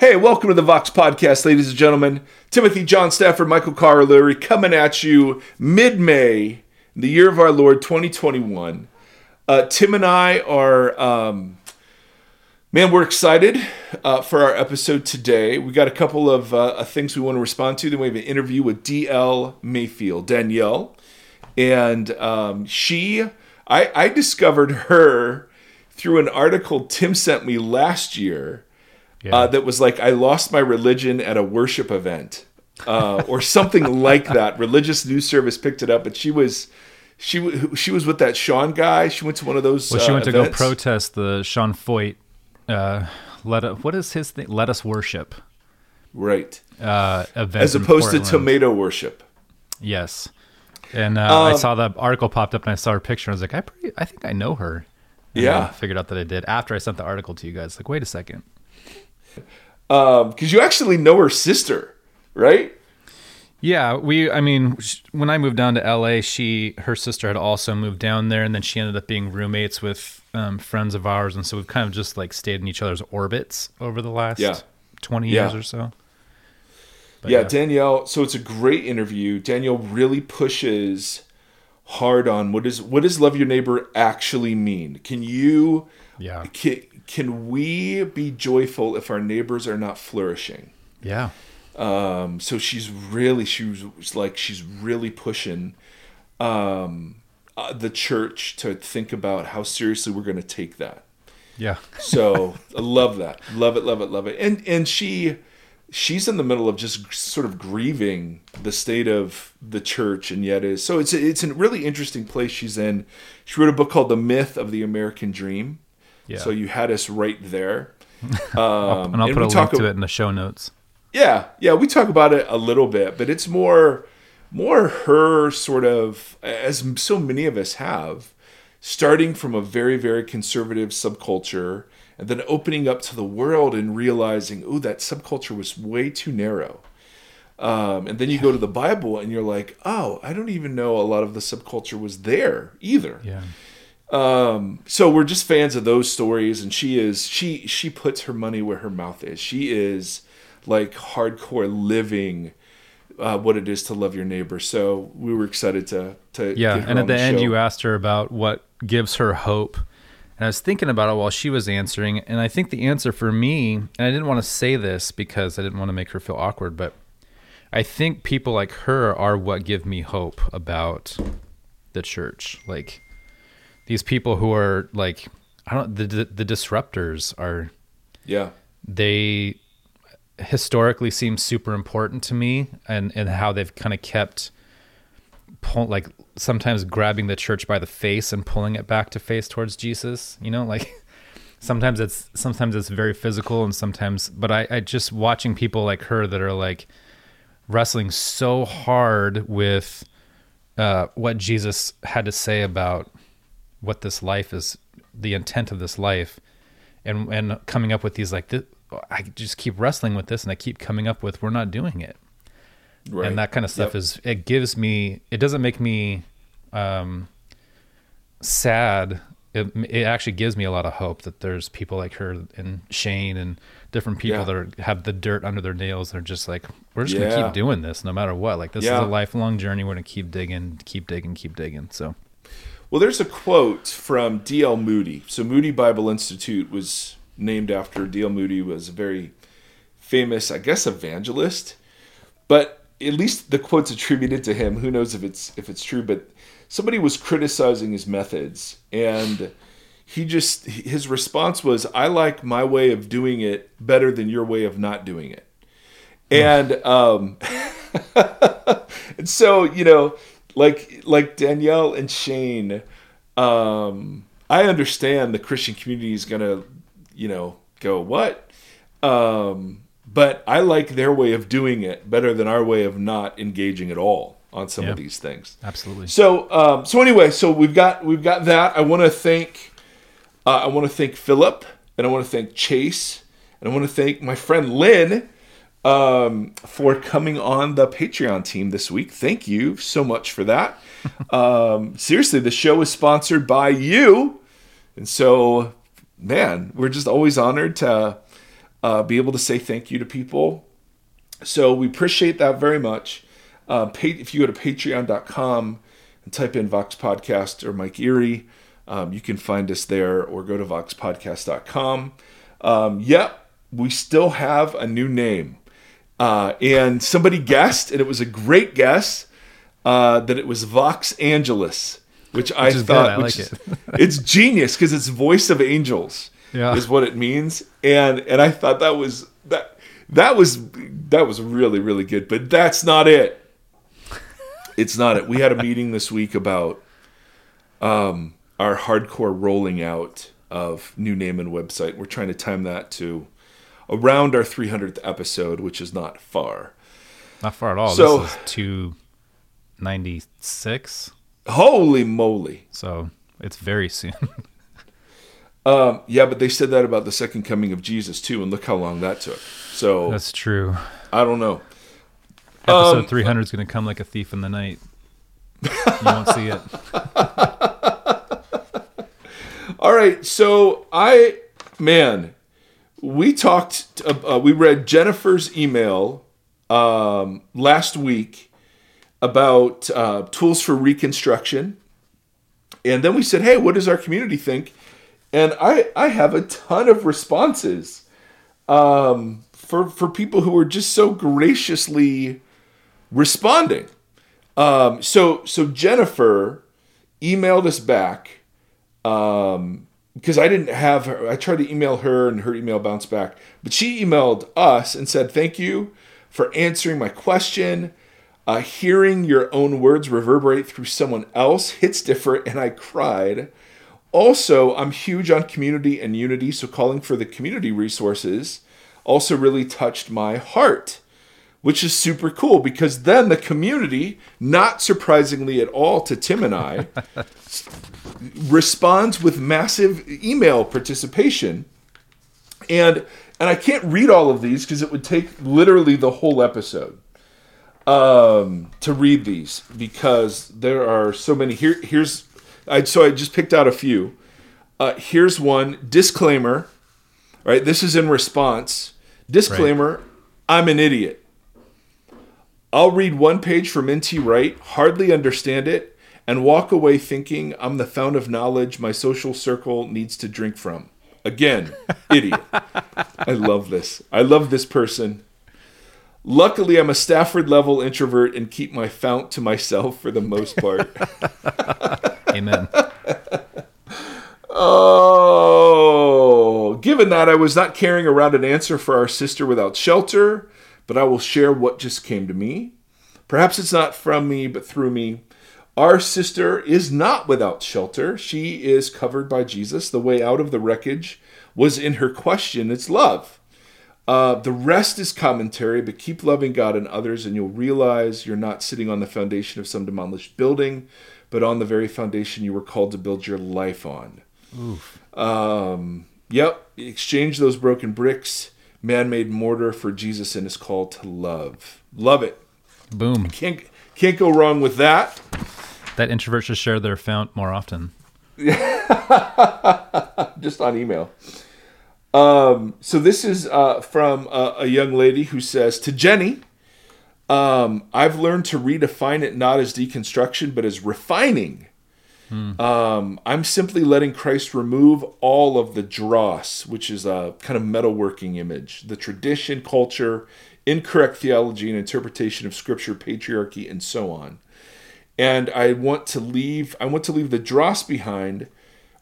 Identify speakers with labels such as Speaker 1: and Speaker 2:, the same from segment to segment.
Speaker 1: Hey, welcome to the Vox Podcast, ladies and gentlemen. Timothy John Stafford, Michael Carlery coming at you mid May, the year of our Lord 2021. Uh, Tim and I are, um, man, we're excited uh, for our episode today. We got a couple of uh, things we want to respond to. Then we have an interview with DL Mayfield, Danielle. And um, she, I, I discovered her through an article Tim sent me last year yeah. uh, that was like I lost my religion at a worship event uh, or something like that. Religious news service picked it up, but she was she she was with that Sean guy. She went to one of those.
Speaker 2: Well, she went
Speaker 1: uh,
Speaker 2: to go protest the Sean Feucht. Uh, let what is his thing? Let us worship.
Speaker 1: Right.
Speaker 2: Uh,
Speaker 1: As opposed to tomato worship.
Speaker 2: Yes. And uh, um, I saw the article popped up, and I saw her picture. And I was like, I, pretty, I think I know her. And
Speaker 1: yeah.
Speaker 2: I figured out that I did after I sent the article to you guys. Like, wait a second
Speaker 1: because um, you actually know her sister, right?
Speaker 2: Yeah, we. I mean, when I moved down to LA, she, her sister, had also moved down there, and then she ended up being roommates with um, friends of ours, and so we've kind of just like stayed in each other's orbits over the last
Speaker 1: yeah.
Speaker 2: twenty years or so.
Speaker 1: But, yeah, yeah, Danielle. So it's a great interview. Danielle really pushes hard on what is what does love your neighbor actually mean? Can you?
Speaker 2: Yeah.
Speaker 1: Can, can we be joyful if our neighbors are not flourishing?
Speaker 2: Yeah.
Speaker 1: Um, so she's really, she was like, she's really pushing um, uh, the church to think about how seriously we're going to take that.
Speaker 2: Yeah.
Speaker 1: so I love that. Love it, love it, love it. And, and she, she's in the middle of just sort of grieving the state of the church and yet is so it's it's a really interesting place she's in she wrote a book called the myth of the american dream yeah. So you had us right there.
Speaker 2: Um, and I'll and put a link to it in the show notes.
Speaker 1: Yeah, yeah, we talk about it a little bit, but it's more more her sort of as so many of us have starting from a very very conservative subculture and then opening up to the world and realizing oh that subculture was way too narrow um, and then you yeah. go to the bible and you're like oh i don't even know a lot of the subculture was there either
Speaker 2: yeah
Speaker 1: um, so we're just fans of those stories, and she is she she puts her money where her mouth is. She is like hardcore living uh, what it is to love your neighbor. So we were excited to to
Speaker 2: yeah. and at the, the end, you asked her about what gives her hope. And I was thinking about it while she was answering, and I think the answer for me, and I didn't want to say this because I didn't want to make her feel awkward, but I think people like her are what give me hope about the church. Like these people who are like I don't the the, the disruptors are
Speaker 1: yeah.
Speaker 2: they historically seem super important to me and and how they've kind of kept pull, like sometimes grabbing the church by the face and pulling it back to face towards Jesus you know like sometimes it's sometimes it's very physical and sometimes but I, I just watching people like her that are like wrestling so hard with uh, what Jesus had to say about what this life is, the intent of this life, and and coming up with these like this, I just keep wrestling with this, and I keep coming up with we're not doing it, right. and that kind of stuff yep. is it gives me it doesn't make me um, sad. It, it actually gives me a lot of hope that there's people like her and Shane and different people yeah. that are, have the dirt under their nails. They're just like, we're just yeah. gonna keep doing this no matter what. Like this yeah. is a lifelong journey. We're gonna keep digging, keep digging, keep digging. So
Speaker 1: well, there's a quote from D.L. Moody. So, Moody Bible Institute was named after D.L. Moody, was a very famous, I guess, evangelist. But at least the quote's attributed to him. Who knows if it's if it's true? But somebody was criticizing his methods, and he just his response was, "I like my way of doing it better than your way of not doing it." And um, and so you know like like Danielle and Shane, um, I understand the Christian community is gonna, you know, go what, um, but I like their way of doing it better than our way of not engaging at all on some yeah, of these things.
Speaker 2: Absolutely.
Speaker 1: So um, so anyway, so we've got we've got that. I want to thank uh, I want to thank Philip and I want to thank Chase and I want to thank my friend Lynn um, for coming on the Patreon team this week. Thank you so much for that. um, seriously, the show is sponsored by you. And so, man, we're just always honored to uh, be able to say thank you to people. So we appreciate that very much. Uh, pay, if you go to patreon.com and type in Vox Podcast or Mike Erre, um, you can find us there or go to voxpodcast.com. Um, yep, we still have a new name. Uh, and somebody guessed, and it was a great guess, uh, that it was Vox Angelus, which I
Speaker 2: is good,
Speaker 1: thought
Speaker 2: I
Speaker 1: which
Speaker 2: like
Speaker 1: is- it's genius because it's voice of angels
Speaker 2: Yeah.
Speaker 1: is what it means. And and I thought that was that that was that was really really good. But that's not it. It's not it. We had a meeting this week about um, our hardcore rolling out of new name and website. We're trying to time that to around our 300th episode, which is not far.
Speaker 2: Not far at all.
Speaker 1: So-
Speaker 2: this is two ninety six.
Speaker 1: Holy moly!
Speaker 2: So it's very soon.
Speaker 1: Um, yeah, but they said that about the second coming of Jesus too, and look how long that took. So
Speaker 2: That's true.
Speaker 1: I don't know.
Speaker 2: Episode
Speaker 1: Um,
Speaker 2: 300 is going to come like a thief in the night. You won't see it.
Speaker 1: All right, so I man, we talked. Uh, uh, we read Jennifer's email um, last week about uh, tools for reconstruction, and then we said, "Hey, what does our community think?" And I I have a ton of responses um, for for people who are just so graciously responding. Um, so so Jennifer emailed us back um because I didn't have her I tried to email her and her email bounced back. But she emailed us and said thank you for answering my question. Uh, hearing your own words reverberate through someone else hits different and I cried. Also I'm huge on community and unity so calling for the community resources also really touched my heart which is super cool because then the community, not surprisingly at all to Tim and I, responds with massive email participation. And and I can't read all of these because it would take literally the whole episode um, to read these because there are so many. Here, here's I so I just picked out a few. Uh, here's one disclaimer. Right, this is in response. Disclaimer: I'm an idiot. I'll read one page from N.T. Wright, hardly understand it, and walk away thinking I'm the fount of knowledge my social circle needs to drink from. Again, idiot. I love this. I love this person. Luckily, I'm a Stafford level introvert and keep my fount to myself for the most part.
Speaker 2: Amen.
Speaker 1: Oh, given that I was not carrying around an answer for our sister without shelter, but I will share what just came to me. Perhaps it's not from me, but through me. Our sister is not without shelter. She is covered by Jesus. The way out of the wreckage was in her question it's love. Uh, the rest is commentary, but keep loving God and others, and you'll realize you're not sitting on the foundation of some demolished building, but on the very foundation you were called to build your life on. Um, yep, exchange those broken bricks, man made mortar for Jesus and his call to love. Love it.
Speaker 2: Boom.
Speaker 1: Can't, can't go wrong with that.
Speaker 2: That introverts should share their fount more often.
Speaker 1: just on email. Um, so this is uh, from a, a young lady who says to Jenny, um, "I've learned to redefine it not as deconstruction, but as refining. Um, I'm simply letting Christ remove all of the dross, which is a kind of metalworking image, the tradition, culture, incorrect theology and interpretation of Scripture, patriarchy, and so on." And I want to leave. I want to leave the dross behind,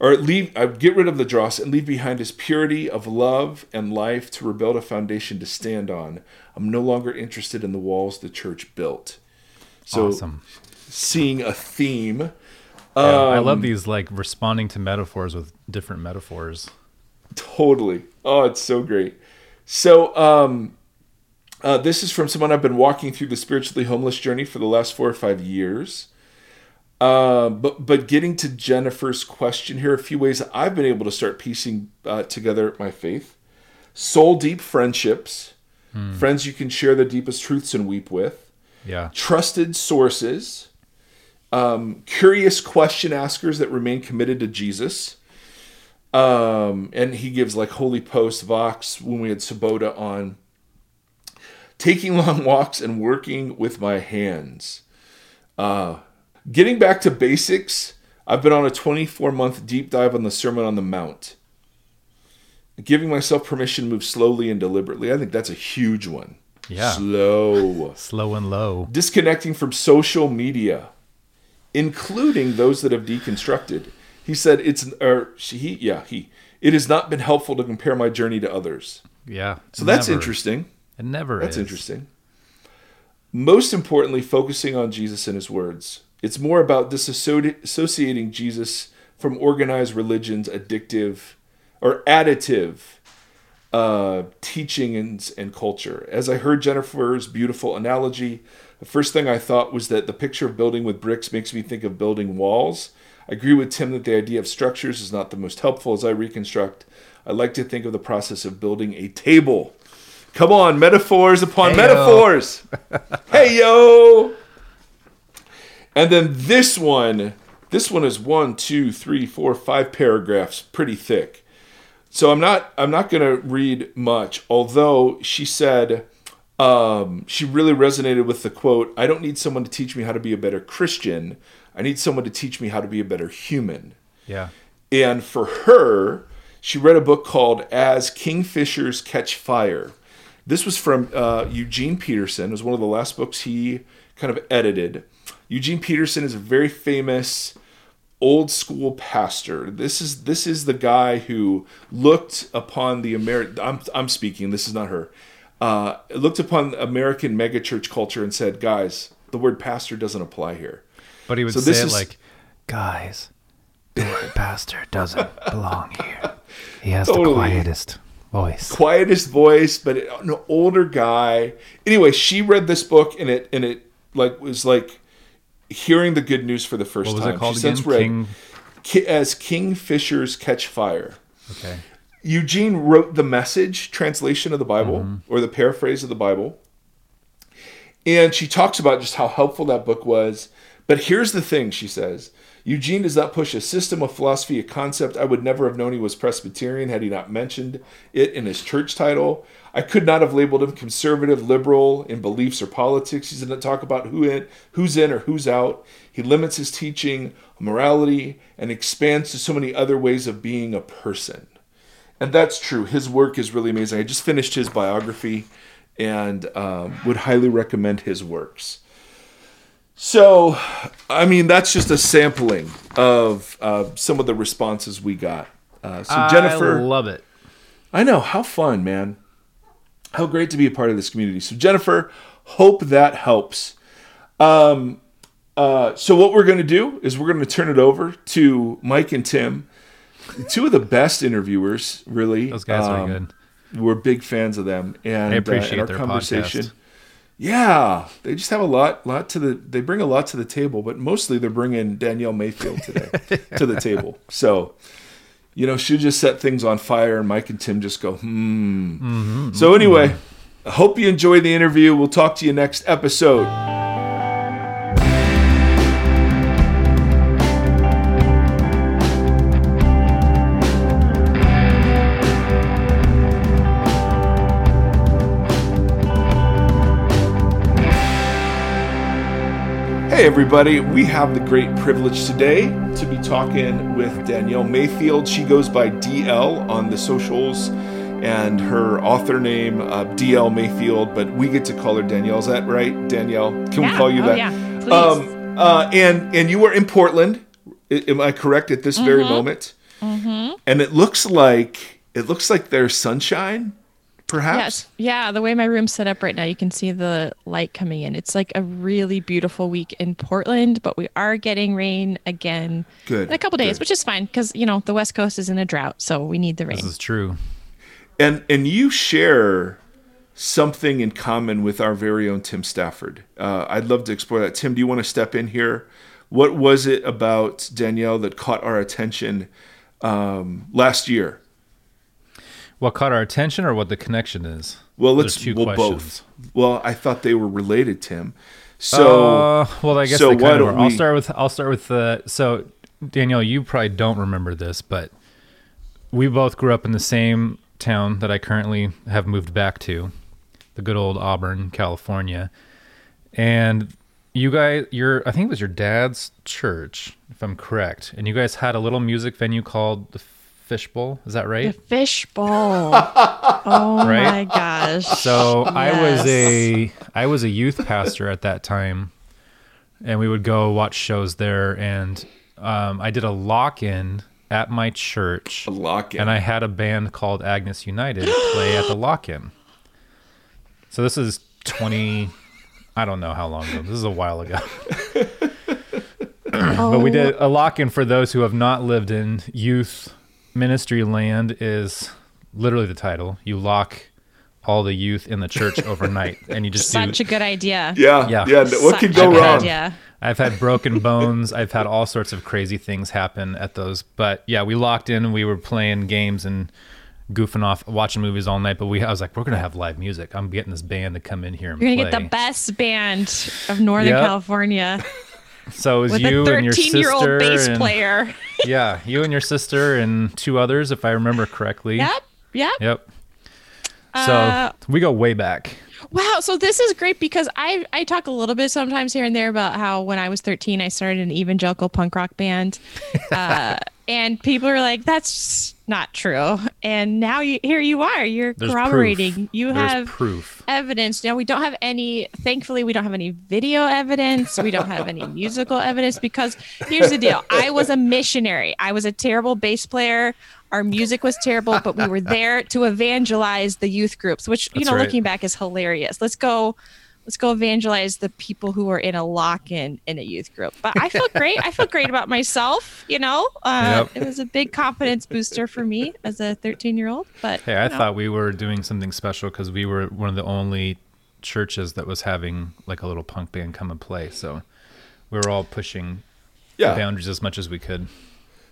Speaker 1: or leave. I get rid of the dross and leave behind his purity of love and life to rebuild a foundation to stand on. I'm no longer interested in the walls the church built. So,
Speaker 2: awesome.
Speaker 1: seeing a theme.
Speaker 2: Yeah, I
Speaker 1: Um,
Speaker 2: love these like responding to metaphors with different metaphors.
Speaker 1: Totally. Oh, it's so great. So, um, uh, this is from someone I've been walking through the spiritually homeless journey for the last four or five years. Uh, but but getting to Jennifer's question here, a few ways that I've been able to start piecing uh, together my faith: soul deep friendships, friends you can share the deepest truths and weep with,
Speaker 2: Yeah.
Speaker 1: trusted sources, um, curious question askers that remain committed to Jesus, Um, and he gives like Holy Post, Vox, when we had Sabota on. Taking long walks and working with my hands. Uh, getting back to basics, I've been on a 24 month deep dive on the Sermon on the Mount. Giving myself permission to move slowly and deliberately. I think that's a huge one.
Speaker 2: Yeah.
Speaker 1: Slow.
Speaker 2: Slow and low.
Speaker 1: Disconnecting from social media, including those that have deconstructed. He said it's or she, he yeah he it has not been helpful to compare my journey to others.
Speaker 2: Yeah.
Speaker 1: So that's interesting.
Speaker 2: It never
Speaker 1: That's
Speaker 2: is.
Speaker 1: interesting. Most importantly, focusing on Jesus and his words. It's more about disassociating Jesus from organized religions, addictive or additive uh, teaching and, and culture. As I heard Jennifer's beautiful analogy, the first thing I thought was that the picture of building with bricks makes me think of building walls. I agree with Tim that the idea of structures is not the most helpful as I reconstruct. I like to think of the process of building a table. Come on, metaphors upon
Speaker 2: Heyo.
Speaker 1: metaphors. hey yo. And then this one, this one is one, two, three, four, five paragraphs, pretty thick. So I'm not I'm not gonna read much, although she said um, she really resonated with the quote, I don't need someone to teach me how to be a better Christian. I need someone to teach me how to be a better human.
Speaker 2: Yeah.
Speaker 1: And for her, she read a book called As Kingfishers Catch Fire. This was from uh, Eugene Peterson. It was one of the last books he kind of edited. Eugene Peterson is a very famous old school pastor. This is this is the guy who looked upon the American. I'm I'm speaking. This is not her. Uh, looked upon American megachurch culture and said, "Guys, the word pastor doesn't apply here."
Speaker 2: But he would
Speaker 1: So
Speaker 2: say
Speaker 1: this
Speaker 2: it
Speaker 1: is-
Speaker 2: like, guys, the word pastor doesn't belong here. He has
Speaker 1: Totally.
Speaker 2: the quietest voice.
Speaker 1: quietest voice, but an older guy. Anyway, she read this book and it and it like was like hearing the good news for the first
Speaker 2: What was
Speaker 1: time.
Speaker 2: it called
Speaker 1: she
Speaker 2: again?
Speaker 1: since read
Speaker 2: King.
Speaker 1: Ki- as Kingfishers Catch Fire.
Speaker 2: Okay.
Speaker 1: Eugene wrote the message translation of the Bible
Speaker 2: Mm-hmm.
Speaker 1: or the paraphrase of the Bible. And she talks about just how helpful that book was. But here's the thing, she says Eugene does not push a system, a philosophy, a concept. I would never have known he was Presbyterian had he not mentioned it in his church title. I could not have labeled him conservative, liberal in beliefs or politics. He doesn't talk about who in, who's in or who's out. He limits his teaching, morality, and expands to so many other ways of being a person. And that's true. His work is really amazing. I just finished his biography and um, would highly recommend his works. So, I mean, that's just a sampling of uh, some of the responses we got. Uh, so, Jennifer,
Speaker 2: I love it.
Speaker 1: I know how fun, man. How great to be a part of this community. So, Jennifer, hope that helps. Um, uh, so, what we're going to do is we're going to turn it over to Mike and Tim, two of the best interviewers, really.
Speaker 2: Those guys are
Speaker 1: Um,
Speaker 2: good.
Speaker 1: We're big fans of them, and
Speaker 2: I
Speaker 1: uh,
Speaker 2: appreciate
Speaker 1: and our
Speaker 2: their
Speaker 1: conversation.
Speaker 2: podcast.
Speaker 1: Yeah, they just have a lot, lot to the. They bring a lot to the table, but mostly they're bringing Danielle Mayfield today to the table. So, you know, she just set things on fire, and Mike and Tim just go, hmm.
Speaker 2: Mm-hmm.
Speaker 1: So anyway, I hope you enjoy the interview. We'll talk to you next episode. Hey, everybody. We have the great privilege today to be talking with Danielle Mayfield. She goes by DL on the socials, and her author name, uh, DL Mayfield, but we get to call her Danielle. Is that right, Danielle? Can we call you
Speaker 3: Oh,
Speaker 1: that?
Speaker 3: yeah. Please.
Speaker 1: Um, uh, and, and you are in Portland. Am I correct at this very moment? Mm-hmm. And it looks like it looks like there's sunshine, perhaps.
Speaker 3: Yes. Yeah. The way my room's set up right now, you can see the light coming in. It's like a really beautiful week in Portland, but we are getting rain again
Speaker 1: Good,
Speaker 3: in a couple days,
Speaker 1: good.
Speaker 3: which is fine because, you know, the West Coast is in a drought. So we need the rain.
Speaker 2: This is true.
Speaker 1: And and you share something in common with our very own Tim Stafford. Uh, I'd love to explore that. Tim, do you want to step in here? What was it about Danielle that caught our attention um, last year?
Speaker 2: What caught our attention or what the connection is?
Speaker 1: Well, let's
Speaker 2: two
Speaker 1: well
Speaker 2: questions.
Speaker 1: both. Well, I thought they were related, Tim. So
Speaker 2: uh, well, I guess
Speaker 1: so
Speaker 2: they kind of were. I'll start with I'll start with the so Danielle, you probably don't remember this, but we both grew up in the same town that I currently have moved back to, the good old Auburn, California. And you guys, your I think it was your dad's church, if I'm correct, and you guys had a little music venue called the Fishbowl. Is that right?
Speaker 3: The fishbowl. oh
Speaker 2: Right?
Speaker 3: my gosh.
Speaker 2: So I was a I was a youth pastor at that time, and we would go watch shows there. And um, I did a lock in at my church,
Speaker 1: A lock in.
Speaker 2: and I had a band called Agnes United play at the lock in. So this is twenty. I don't know how long ago. This is a while ago. But we did a lock in for those who have not lived in youth ministry land is literally the title. You lock all the youth in the church overnight and you just
Speaker 3: Such
Speaker 2: do
Speaker 3: a good idea.
Speaker 1: yeah,
Speaker 2: Yeah.
Speaker 1: yeah. What could go
Speaker 3: a good
Speaker 1: wrong?
Speaker 3: idea.
Speaker 2: I've had broken bones. I've had all sorts of crazy things happen at those. But yeah, we locked in we were playing games and goofing off, watching movies all night. But we, I was like, we're gonna have live music. I'm getting this band to come in here and
Speaker 3: You're gonna
Speaker 2: play.
Speaker 3: get the best band of Northern
Speaker 2: Yep.
Speaker 3: California
Speaker 2: so it was
Speaker 3: with
Speaker 2: you
Speaker 3: a
Speaker 2: and your
Speaker 3: 13
Speaker 2: sister
Speaker 3: year old bass
Speaker 2: and-
Speaker 3: player.
Speaker 2: yeah, you and your sister and two others, if I remember correctly.
Speaker 3: yep. Yep.
Speaker 2: Yep. So
Speaker 3: Uh,
Speaker 2: we go way back.
Speaker 3: Wow, so this is great because I I talk a little bit sometimes here and there about how when I was 13 I started an evangelical punk rock band. Uh, and people are like that's not true. And now you here you are. You're
Speaker 2: There's
Speaker 3: corroborating.
Speaker 2: proof.
Speaker 3: You
Speaker 2: There's
Speaker 3: have
Speaker 2: proof.
Speaker 3: evidence. Now we don't have any thankfully we don't have any video evidence. We don't have any musical evidence because here's the deal. I was a missionary. I was a terrible bass player. Our music was terrible, but we were there to evangelize the youth groups, which you
Speaker 2: That's
Speaker 3: know
Speaker 2: right.
Speaker 3: looking back is hilarious. Let's go let's go evangelize the people who are in a lock-in in a youth group. But I feel great. I feel great about myself, you know. Uh,
Speaker 2: Yep.
Speaker 3: it was a big confidence booster for me as a 13-year-old, but
Speaker 2: Hey, I
Speaker 3: you know.
Speaker 2: thought we were doing something special because we were one of the only churches that was having like a little punk band come and play. So we were all pushing the
Speaker 1: Yeah,
Speaker 2: boundaries as much as we could.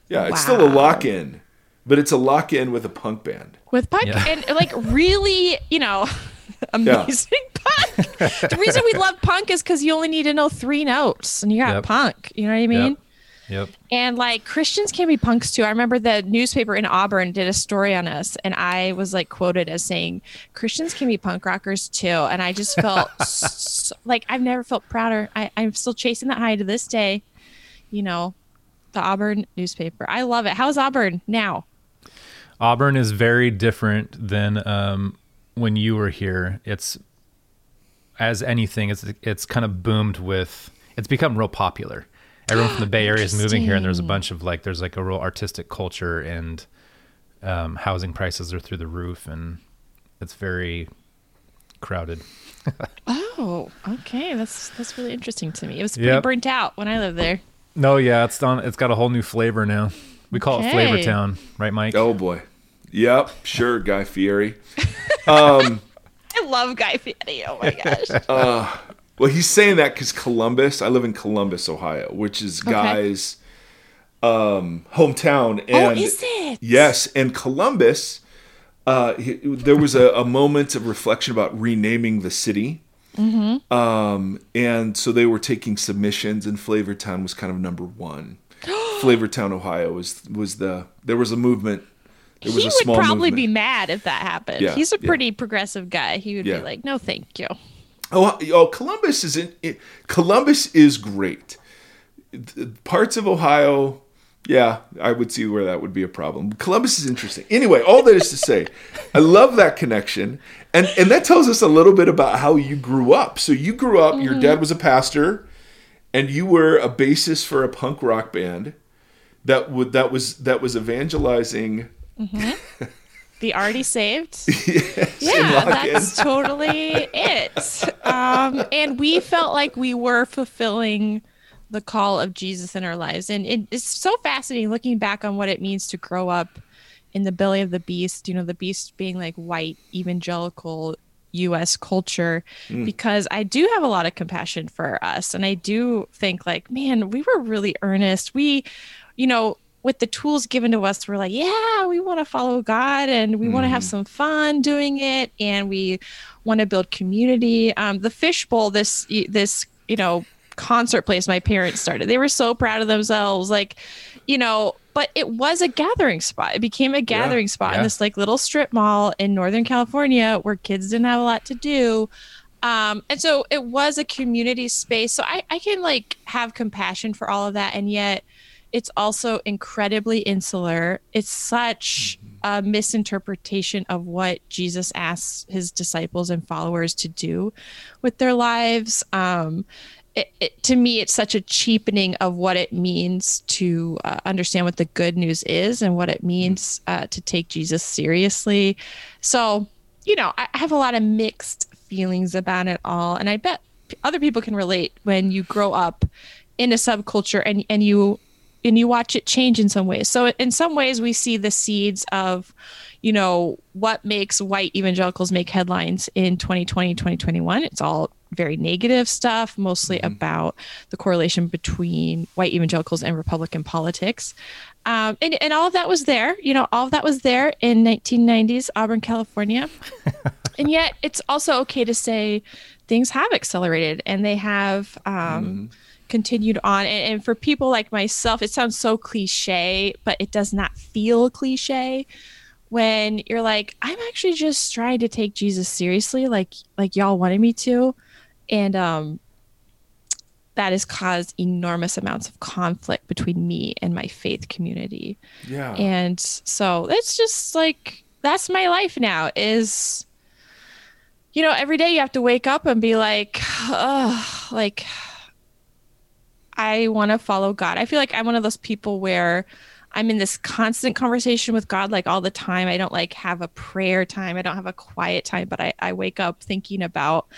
Speaker 1: yeah. It's still a lock in, but it's a lock in with a punk band.
Speaker 3: with punk
Speaker 2: Yeah.
Speaker 3: and like really, you know, amazing punk. the reason we love punk is because you only need to know three notes and you got
Speaker 2: Yep.
Speaker 3: punk. You know what I mean?
Speaker 2: Yep. Yep.
Speaker 3: And like Christians can be punks too. I remember the newspaper in Auburn did a story on us, and I was like quoted as saying Christians can be punk rockers too. And I just felt s like I've never felt prouder. I, I'm still chasing that high to this day. You know, the Auburn newspaper. I love it. How's Auburn now?
Speaker 2: Auburn is very different than um, when you were here. It's as anything, it's it's kind of boomed with. It's become real popular. Everyone from the Bay Area is moving here, and there's a bunch of like there's like a real artistic culture, and um, housing prices are through the roof, and it's very crowded.
Speaker 3: Oh, okay. That's that's really interesting to me. It was pretty
Speaker 2: Yep.
Speaker 3: burnt out when I lived there.
Speaker 2: No, yeah, it's done. It's got a whole new flavor now. We call it Flavor Town, right, Mike?
Speaker 1: Oh boy. Yep, sure, Guy Fieri.
Speaker 3: I love Guy Fieri. Oh my gosh.
Speaker 1: Well, he's saying that because Columbus. I live in Columbus, Ohio, which is
Speaker 3: Okay.
Speaker 1: Guy's um, hometown. And
Speaker 3: oh, is it?
Speaker 1: Yes, and Columbus. Uh, he- there was a, a moment of reflection about renaming the city.
Speaker 3: Mm-hmm.
Speaker 1: Um, and so they were taking submissions, and Flavortown was kind of number one. Flavortown, Ohio, was was the there was a movement. There was
Speaker 3: he
Speaker 1: a
Speaker 3: would probably
Speaker 1: movement.
Speaker 3: be mad if that happened.
Speaker 1: Yeah,
Speaker 3: He's a
Speaker 1: yeah.
Speaker 3: pretty progressive guy. He would
Speaker 1: Yeah.
Speaker 3: be like, "No, thank you."
Speaker 1: Oh, oh, Columbus is in, it, Columbus is great. Parts of Ohio, yeah, I would see where that would be a problem. Columbus is interesting. Anyway, all that is to say, I love that connection, and and that tells us a little bit about how you grew up. So you grew up. Your mm-hmm. dad was a pastor, and you were a bassist for a punk rock band that would that was that was evangelizing.
Speaker 3: The already saved.
Speaker 1: yes,
Speaker 3: yeah, that's totally it. Um, and we felt like we were fulfilling the call of Jesus in our lives. And it, it's so fascinating looking back on what it means to grow up in the belly of the beast, you know, the beast being like white evangelical US culture, because I do have a lot of compassion for us. And I do think, like, man, we were really earnest. We, you know, with the tools given to us, we're like, yeah, we want to follow God and we want to have some fun doing it, and we want to build community. Um, the Fishbowl, this this you know concert place my parents started, they were so proud of themselves. Like, you know, but it was a gathering spot. It became a gathering spot
Speaker 2: yeah.
Speaker 3: in this like little strip mall in Northern California where kids didn't have a lot to do. Um, and so it was a community space. So I, I can like have compassion for all of that. And yet it's also incredibly insular. It's such a misinterpretation of what Jesus asks his disciples and followers to do with their lives. Um, it, it, to me, it's such a cheapening of what it means to uh, understand what the good news is and what it means uh, to take Jesus seriously. So, you know, I have a lot of mixed feelings about it all, and I bet other people can relate when you grow up in a subculture and and you and you watch it change in some ways. So in some ways we see the seeds of you know what makes white evangelicals make headlines in 2020 2021 it's all very negative stuff mostly mm-hmm. about the correlation between white evangelicals and republican politics um, and, and all of that was there you know all of that was there in 1990s auburn california and yet it's also okay to say things have accelerated and they have um, mm-hmm continued on. And, and, for people like myself it sounds so cliche but it does not feel cliche when you're like i'm actually just trying to take jesus seriously like like y'all wanted me to. And um that has caused enormous amounts of conflict between me and my faith community.
Speaker 1: Yeah.
Speaker 3: And so it's just like that's my life now is you know every day you have to wake up and be like oh like I want to follow God. I feel like I'm one of those people where I'm in this constant conversation with God like all the time. I don't like have a prayer time. I don't have a quiet time, but I, I wake up thinking about,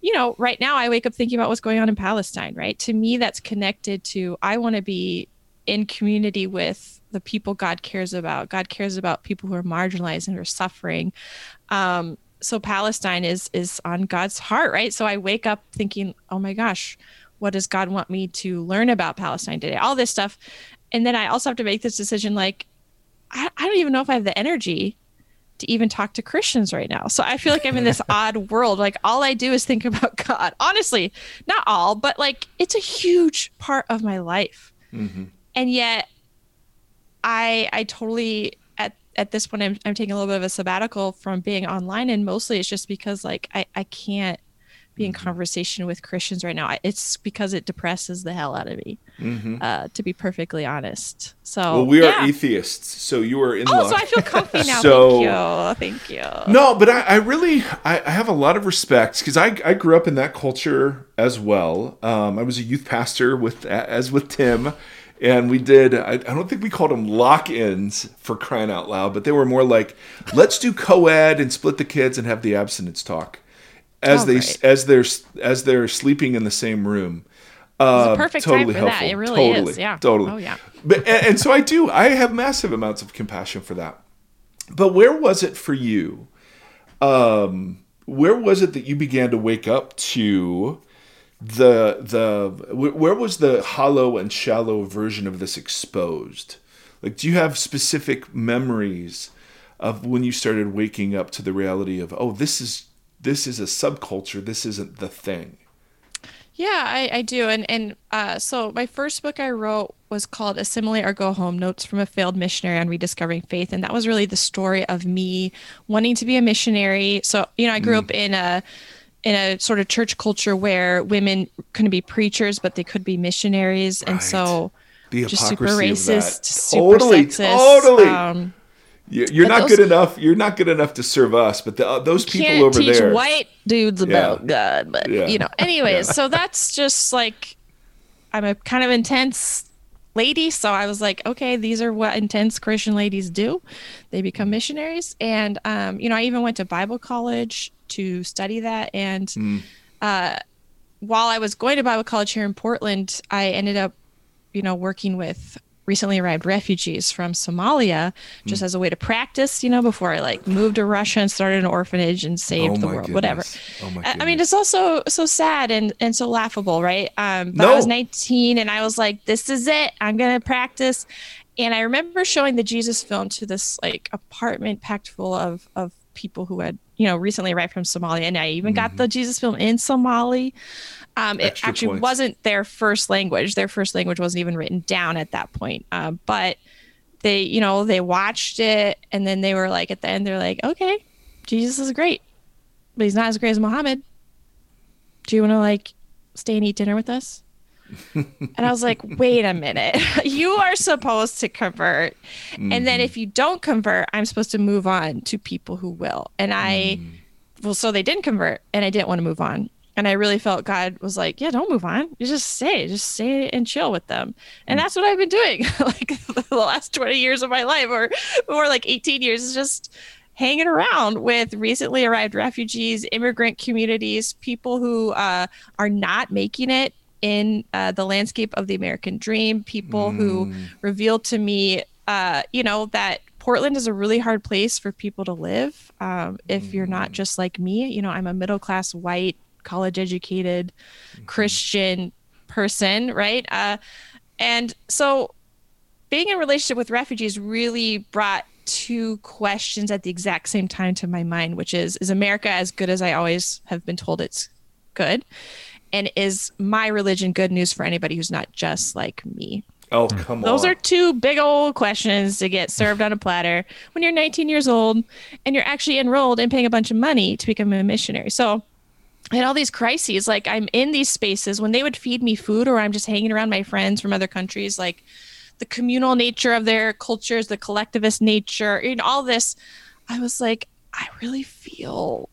Speaker 3: you know, right now I wake up thinking about what's going on in Palestine, right? To me, that's connected to I want to be in community with the people God cares about. God cares about people who are marginalized and are suffering. Um, so Palestine is is on God's heart, right? So I wake up thinking, oh my gosh, what does God want me to learn about Palestine today? All this stuff. And then I also have to make this decision like, I, I don't even know if I have the energy to even talk to Christians right now. So I feel like I'm in this odd world. Like all I do is think about God. Honestly, not all, but like it's a huge part of my life. Mm-hmm. And yet I I totally at at this point I'm I'm taking a little bit of a sabbatical from being online and mostly it's just because like I I can't be in mm-hmm. conversation with Christians right now. It's because it depresses the hell out of me, mm-hmm. uh, to be perfectly honest. So,
Speaker 1: well, we yeah. are atheists, so you are in
Speaker 3: oh,
Speaker 1: luck.
Speaker 3: so I feel comfy now. so, thank you, thank you.
Speaker 1: No, but I, I really, I, I, have a lot of respect because I, I grew up in that culture as well. Um, I was a youth pastor with, as with Tim. And we did, I, I don't think we called them lock ins for crying out loud, but they were more like, let's do co ed and split the kids and have the abstinence talk as oh, they right. as they're as they're sleeping in the same room.
Speaker 3: Uh, perfect totally time for helpful. that. It really
Speaker 1: totally,
Speaker 3: is. Yeah.
Speaker 1: Totally.
Speaker 3: Oh yeah.
Speaker 1: But and, and, so I do. I have massive amounts of compassion for that. But where was it for you? Um, where was it that you began to wake up to the the where was the hollow and shallow version of this exposed? Like, do you have specific memories of when you started waking up to the reality of, oh, this is this is a subculture. This isn't the thing.
Speaker 3: Yeah, I, I do. And and uh, so my first book I wrote was called Assimilate or Go Home Notes from a Failed Missionary on Rediscovering Faith. And that was really the story of me wanting to be a missionary. So, you know, I grew mm. up in a in a sort of church culture where women couldn't be preachers, but they could be missionaries. Right. And so
Speaker 1: the
Speaker 3: just super racist,
Speaker 1: totally,
Speaker 3: super sexist.
Speaker 1: Totally. Um, you're not those, good enough. You're not good enough to serve us, but the, uh, those people over
Speaker 3: teach
Speaker 1: there,
Speaker 3: white dudes about yeah. God. But yeah. you know, anyways, yeah. so that's just like I'm a kind of intense lady, so I was like, okay, these are what intense Christian ladies do. They become mm. missionaries, and um, you know, I even went to Bible college to study that, and mm. uh, while I was going to Bible college here in Portland, I ended up, you know, working with recently arrived refugees from Somalia just mm. as a way to practice, you know, before I like moved to Russia and started an orphanage and saved oh the world,
Speaker 1: goodness.
Speaker 3: whatever.
Speaker 1: Oh my
Speaker 3: I mean, it's also so sad and, and so laughable, right? Um, but no. I was 19 and I was like, this is it. I'm going to practice. And I remember showing the Jesus film to this like apartment packed full of, of people who had, you know, recently arrived from Somalia. And I even mm-hmm. got the Jesus film in Somali. Um, it actually points. wasn't their first language. Their first language wasn't even written down at that point. Um, but they, you know, they watched it and then they were like, at the end, they're like, okay, Jesus is great, but he's not as great as Muhammad. Do you want to like stay and eat dinner with us? and I was like, wait a minute. you are supposed to convert. Mm-hmm. And then if you don't convert, I'm supposed to move on to people who will. And I, mm. well, so they didn't convert and I didn't want to move on. And I really felt God was like, yeah, don't move on. You just stay, just stay and chill with them. And mm. that's what I've been doing like the last 20 years of my life or more like 18 years is just hanging around with recently arrived refugees, immigrant communities, people who uh, are not making it in uh, the landscape of the American dream, people mm. who revealed to me, uh, you know, that Portland is a really hard place for people to live. Um, if you're not mm. just like me, you know, I'm a middle class, white, college educated, mm-hmm. Christian person, right? Uh, and so being in relationship with refugees really brought two questions at the exact same time to my mind, which is, is America as good as I always have been told it's good? and is my religion good news for anybody who's not just like me?
Speaker 1: Oh, hmm. come
Speaker 3: Those on. Those are two big old questions to get served on a platter when you're 19 years old and you're actually enrolled and paying a bunch of money to become a missionary. So, I had all these crises. Like, I'm in these spaces when they would feed me food, or I'm just hanging around my friends from other countries, like the communal nature of their cultures, the collectivist nature, and all this. I was like, I really feel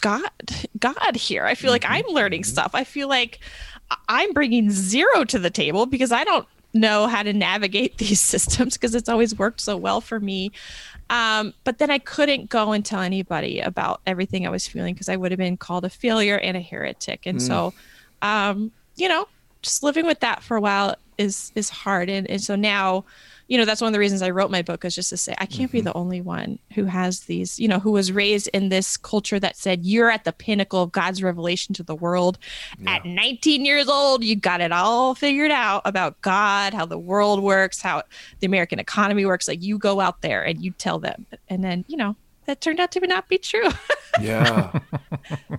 Speaker 3: God, God here. I feel like mm-hmm. I'm learning mm-hmm. stuff. I feel like I'm bringing zero to the table because I don't know how to navigate these systems because it's always worked so well for me. Um, but then I couldn't go and tell anybody about everything I was feeling because I would have been called a failure and a heretic. And mm. so, um, you know, just living with that for a while is is hard. And and so now you know, that's one of the reasons I wrote my book is just to say I can't mm-hmm. be the only one who has these, you know, who was raised in this culture that said you're at the pinnacle of God's revelation to the world. Yeah. At 19 years old, you got it all figured out about God, how the world works, how the American economy works. Like you go out there and you tell them. And then, you know, that turned out to not be true.
Speaker 1: yeah.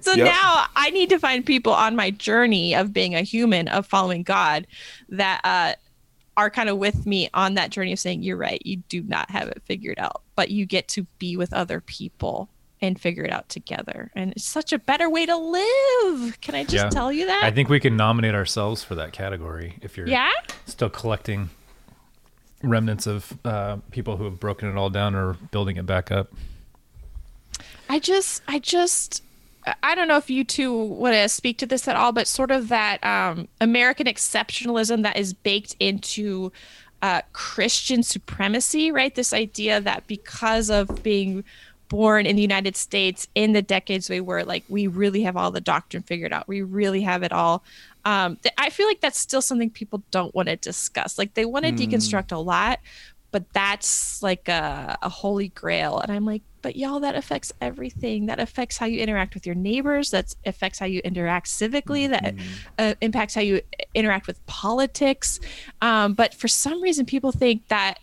Speaker 3: so yep. now I need to find people on my journey of being a human, of following God, that uh, are kind of with me on that journey of saying, you're right, you do not have it figured out, but you get to be with other people and figure it out together. And it's such a better way to live. Can I just yeah. tell you that?
Speaker 2: I think we can nominate ourselves for that category if you're
Speaker 3: yeah?
Speaker 2: still collecting remnants of uh, people who have broken it all down or building it back up.
Speaker 3: I just, I just, I don't know if you two want to speak to this at all, but sort of that um, American exceptionalism that is baked into uh, Christian supremacy, right? This idea that because of being born in the United States in the decades we were, like, we really have all the doctrine figured out. We really have it all. Um, I feel like that's still something people don't want to discuss. Like, they want to mm. deconstruct a lot, but that's like a, a holy grail. And I'm like, but y'all that affects everything that affects how you interact with your neighbors that affects how you interact civically that mm-hmm. uh, impacts how you interact with politics um, but for some reason people think that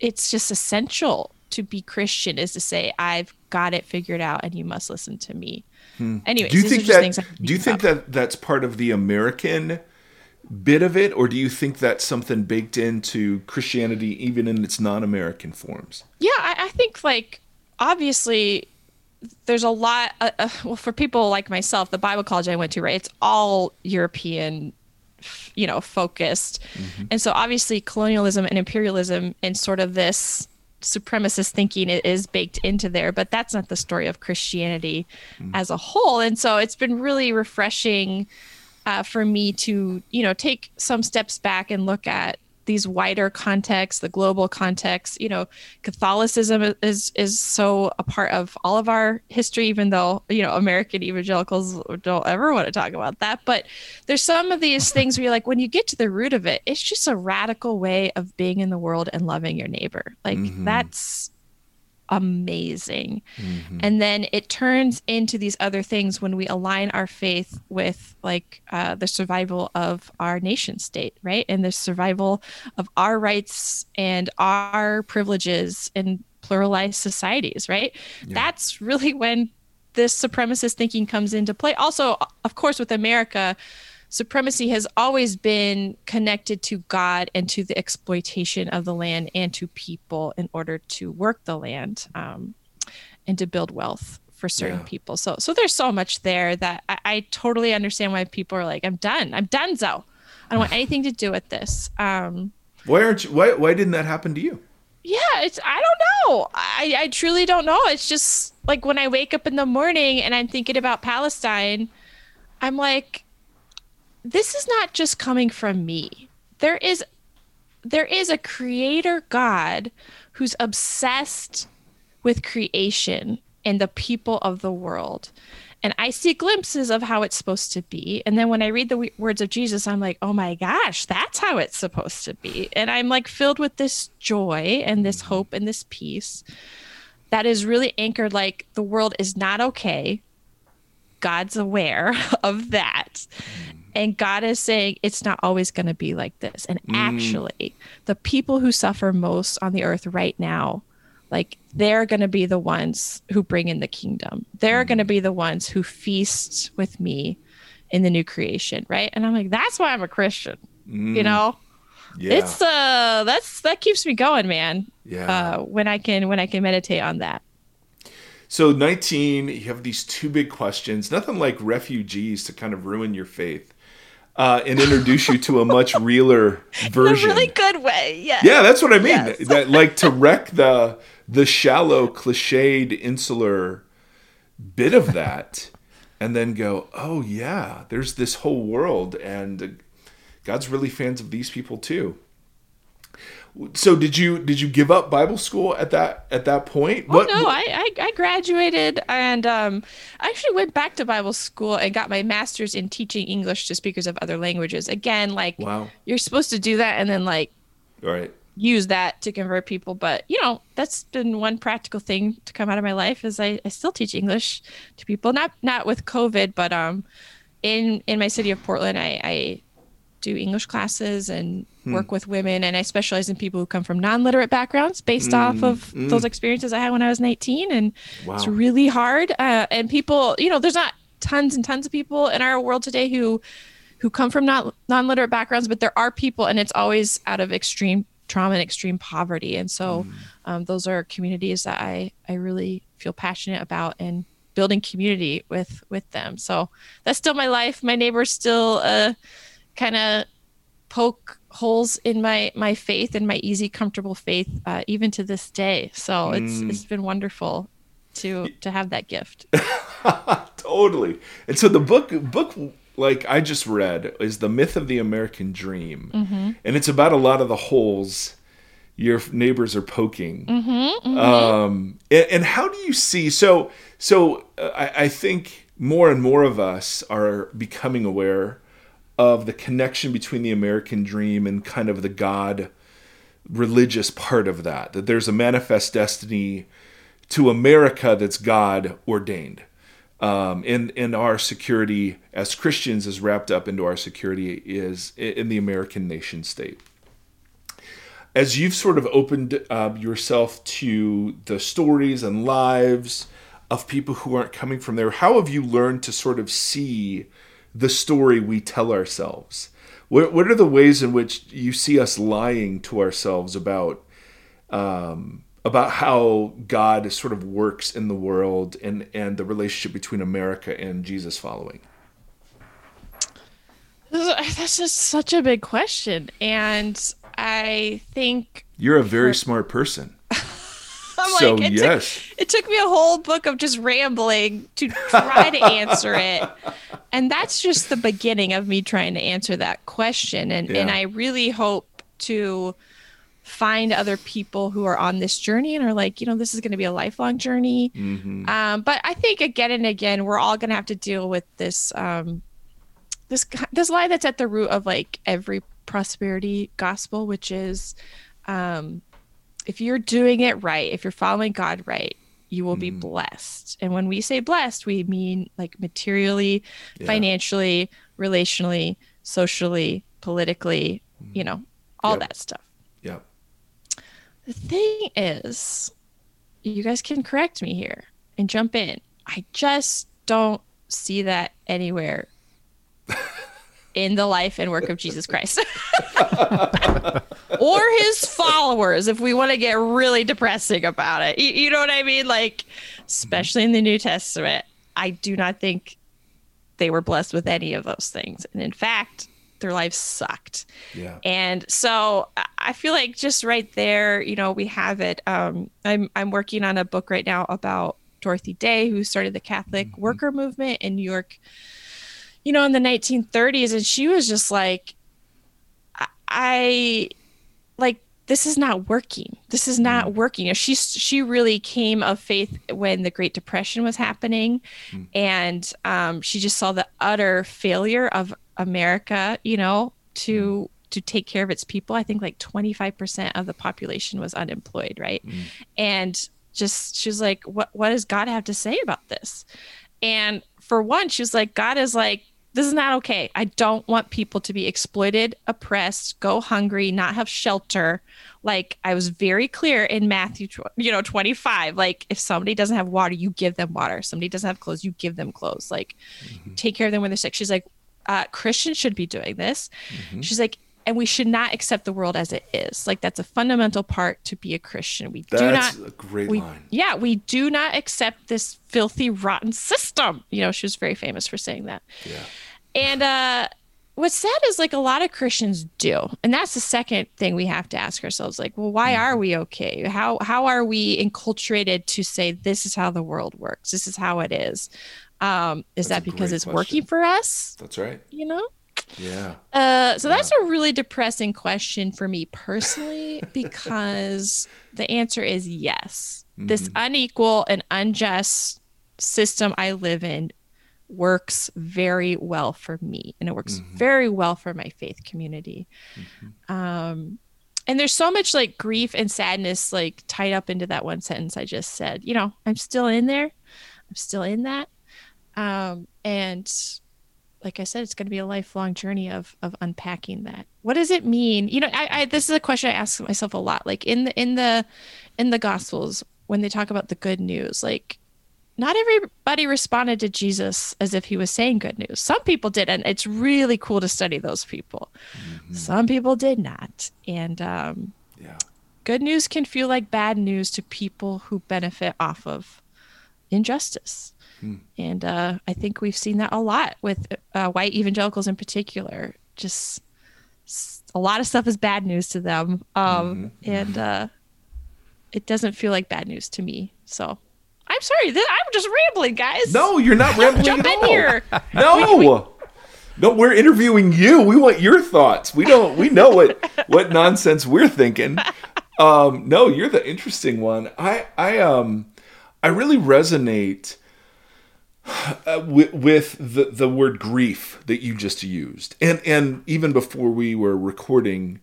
Speaker 3: it's just essential to be christian is to say i've got it figured out and you must listen to me hmm. anyway
Speaker 1: do you think that do you think that that's part of the american bit of it, or do you think that's something baked into Christianity even in its non-American forms?
Speaker 3: Yeah, I, I think like obviously there's a lot. Uh, uh, well, for people like myself, the Bible college I went to, right? It's all European, you know, focused, mm-hmm. and so obviously colonialism and imperialism and sort of this supremacist thinking is baked into there but that's not the story of christianity mm. as a whole and so it's been really refreshing uh, for me to you know take some steps back and look at these wider contexts the global context. You know catholicism is is so a part of all of our history even though you know american evangelicals don't ever want to talk about that. But there's some of these things where you're like when you get to the root of it it's just a radical way of being in the world and loving your neighbor. Like mm-hmm. that's amazing. Mm-hmm. And then it turns into these other things when we align our faith with like uh, the survival of our nation state, right? And the survival of our rights and our privileges in pluralized societies, right? Yeah. That's really when this supremacist thinking comes into play. Also, of course, with America supremacy has always been connected to God and to the exploitation of the land and to people in order to work the land um, and to build wealth for certain
Speaker 1: Yeah.
Speaker 3: people. So, so there's so much there that I, I totally understand why people are like, I'm done. I'm done. So I don't want anything to do with this. Um,
Speaker 1: Why aren't you? Why why didn't that happen to you?
Speaker 3: yeah, it's I don't know. I I truly don't know. It's just like when I wake up in the morning and I'm thinking about Palestine, I'm like this is not just coming from me. There is there is a creator God who's obsessed with creation and the people of the world. And I see glimpses of how it's supposed to be. And then when I read the w- words of Jesus, I'm like, oh my gosh, that's how it's supposed to be. And I'm like filled with this joy and this mm-hmm. hope and this peace that is really anchored like the world is not okay. God's aware of that. And God is saying it's not always going to be like this. And actually, the people who suffer most on the earth right now, like they're going to be the ones who bring in the kingdom. They're going to be the ones who feast with me in the new creation, right? And I'm like, that's why I'm a Christian. You know,
Speaker 1: Yeah.
Speaker 3: it's uh, that's that keeps me going, man.
Speaker 1: Yeah.
Speaker 3: Uh, when I can when I can meditate on that.
Speaker 1: So 19, you have these two big questions. Nothing like refugees to kind of ruin your faith uh, and introduce you to a much realer version.
Speaker 3: In a really good way. Yeah.
Speaker 1: yeah, that's what I mean.
Speaker 3: Yes.
Speaker 1: That like to wreck the the shallow, cliched, insular bit of that, and then go, oh yeah, there's this whole world, and God's really fans of these people too. So did you did you give up Bible school at that at that point?
Speaker 3: Oh no, I, I I graduated and um I actually went back to Bible school and got my master's in teaching English to speakers of other languages. Again, like
Speaker 1: Wow.
Speaker 3: you're supposed to do that and then like
Speaker 1: All right.
Speaker 3: use that to convert people. But you know, that's been one practical thing to come out of my life is I, I still teach English to people. Not not with COVID, but um in in my city of Portland I, I do English classes and
Speaker 1: Hmm.
Speaker 3: work with women and I specialize in people who come from non-literate backgrounds based off of those experiences I had when I was 19 and it's
Speaker 1: Hmm.
Speaker 3: Really hard uh, and people you know there's not tons and tons of people in our world today who who come from not non-literate backgrounds but there are people and it's always out of extreme trauma and extreme poverty and so um, those are communities that I I really feel passionate about and building community with with them. So that's still my life. My neighbors still uh kind of poke holes in my my faith and my easy comfortable faith uh, even to this day so it's it's been wonderful to to have that gift
Speaker 1: totally. And so the book book like I just read is the myth of the American dream, and it's about a lot of the holes your neighbors are poking. Um, and, and how do you see? So so uh, I, I think more and more of us are becoming aware of the connection between the American dream and kind of the God religious part of that. That there's a manifest destiny to America that's God ordained. Um, and, and our security as Christians is wrapped up into our security is in the American nation state. As you've sort of opened uh, yourself to the stories and lives of people who aren't coming from there, how have you learned to sort of see the story we tell ourselves? What, what are the ways in which you see us lying to ourselves about um, about how God sort of works in the world and and the relationship between America and Jesus following?
Speaker 3: that's just such a big question and i think
Speaker 1: You're a very smart person.
Speaker 3: I'm
Speaker 1: So,
Speaker 3: like, it
Speaker 1: yes.
Speaker 3: Took, it took me a whole book of just rambling to try to answer it. And that's just the beginning of me trying to answer that question. And, and I really hope to find other people who are on this journey and are like, you know, this is going to be a lifelong journey.
Speaker 1: Mm-hmm.
Speaker 3: Um, but I think again and again, we're all going to have to deal with this, um, this, this lie that's at the root of like every prosperity gospel, which is, um, if you're doing it right, if you're following God right, you will be
Speaker 1: Mm.
Speaker 3: blessed. And when we say blessed, we mean like materially,
Speaker 1: Yeah.
Speaker 3: financially, relationally, socially, politically, you know, all
Speaker 1: Yep.
Speaker 3: that stuff.
Speaker 1: Yeah.
Speaker 3: The thing is, you guys can correct me here and jump in. I just don't see that anywhere in the life and work of Jesus Christ. or his followers, if we want to get really depressing about it. You, you know what I mean? Like, especially in the New Testament, I do not think they were blessed with any of those things. And in fact, their lives sucked.
Speaker 1: Yeah.
Speaker 3: And so I feel like just right there, you know, we have it. Um, I'm I'm working on a book right now about Dorothy Day, who started the Catholic
Speaker 1: Mhm.
Speaker 3: worker movement in New York, you know, in the 1930s. And she was just like, I, I like, this is not working. This is not working. You know, she she really came of faith when the Great Depression was happening,
Speaker 1: Mm.
Speaker 3: and um, she just saw the utter failure of America. You know, to to take care of its people. I think like 25% of the population was unemployed, right?
Speaker 1: Mm.
Speaker 3: And just she was like, what what does God have to say about this? And for one, she was like, God is like, this is not okay. I don't want people to be exploited, oppressed, go hungry, not have shelter. Like I was very clear in Matthew, you know, 25. Like if somebody doesn't have water, you give them water. Somebody doesn't have clothes, you give them clothes. Like take care of them when they're sick. She's like, uh, Christians should be doing this. She's like, and we should not accept the world as it is. Like that's a fundamental part to be a Christian. We do
Speaker 1: That's
Speaker 3: not
Speaker 1: a great
Speaker 3: we,
Speaker 1: line.
Speaker 3: yeah, we do not accept this filthy, rotten system. You know, she was very famous for saying that.
Speaker 1: Yeah.
Speaker 3: And uh, what's sad is like a lot of Christians do, and that's the second thing we have to ask ourselves: like, well, why
Speaker 1: Mm-hmm.
Speaker 3: are we okay? How how are we enculturated to say this is how the world works? This is how it is. Um, is
Speaker 1: That's
Speaker 3: that because it's
Speaker 1: question.
Speaker 3: working for us?
Speaker 1: That's right.
Speaker 3: You know.
Speaker 1: Yeah.
Speaker 3: Uh, so that's a really depressing question for me personally because the answer is yes. This
Speaker 1: Mm-hmm.
Speaker 3: unequal and unjust system I live in works very well for me and it works
Speaker 1: Mm-hmm.
Speaker 3: very well for my faith community. Um, and there's so much like grief and sadness like tied up into that one sentence I just said. You know, I'm still in there. I'm still in that. Um, and like I said, it's going to be a lifelong journey of of unpacking that. What does it mean? You know, I, I this is a question I ask myself a lot. Like in the in the in the Gospels, when they talk about the good news, like not everybody responded to Jesus as if he was saying good news. Some people did, and it's really cool to study those people. Some people did not, and um,
Speaker 1: Yeah.
Speaker 3: good news can feel like bad news to people who benefit off of injustice. And uh, I think we've seen that a lot with uh, white evangelicals in particular. Just a lot of stuff is bad news to them. Um, And uh, it doesn't feel like bad news to me. So I'm sorry. Th- I'm just rambling, guys.
Speaker 1: No, you're not rambling
Speaker 3: Jump
Speaker 1: at
Speaker 3: in
Speaker 1: all.
Speaker 3: here.
Speaker 1: No. No, we're interviewing you. We want your thoughts. We don't. We know what what nonsense we're thinking. Um, no, you're the interesting one. I I um I really resonate uh, with, with the the word grief that you just used, and and even before we were recording,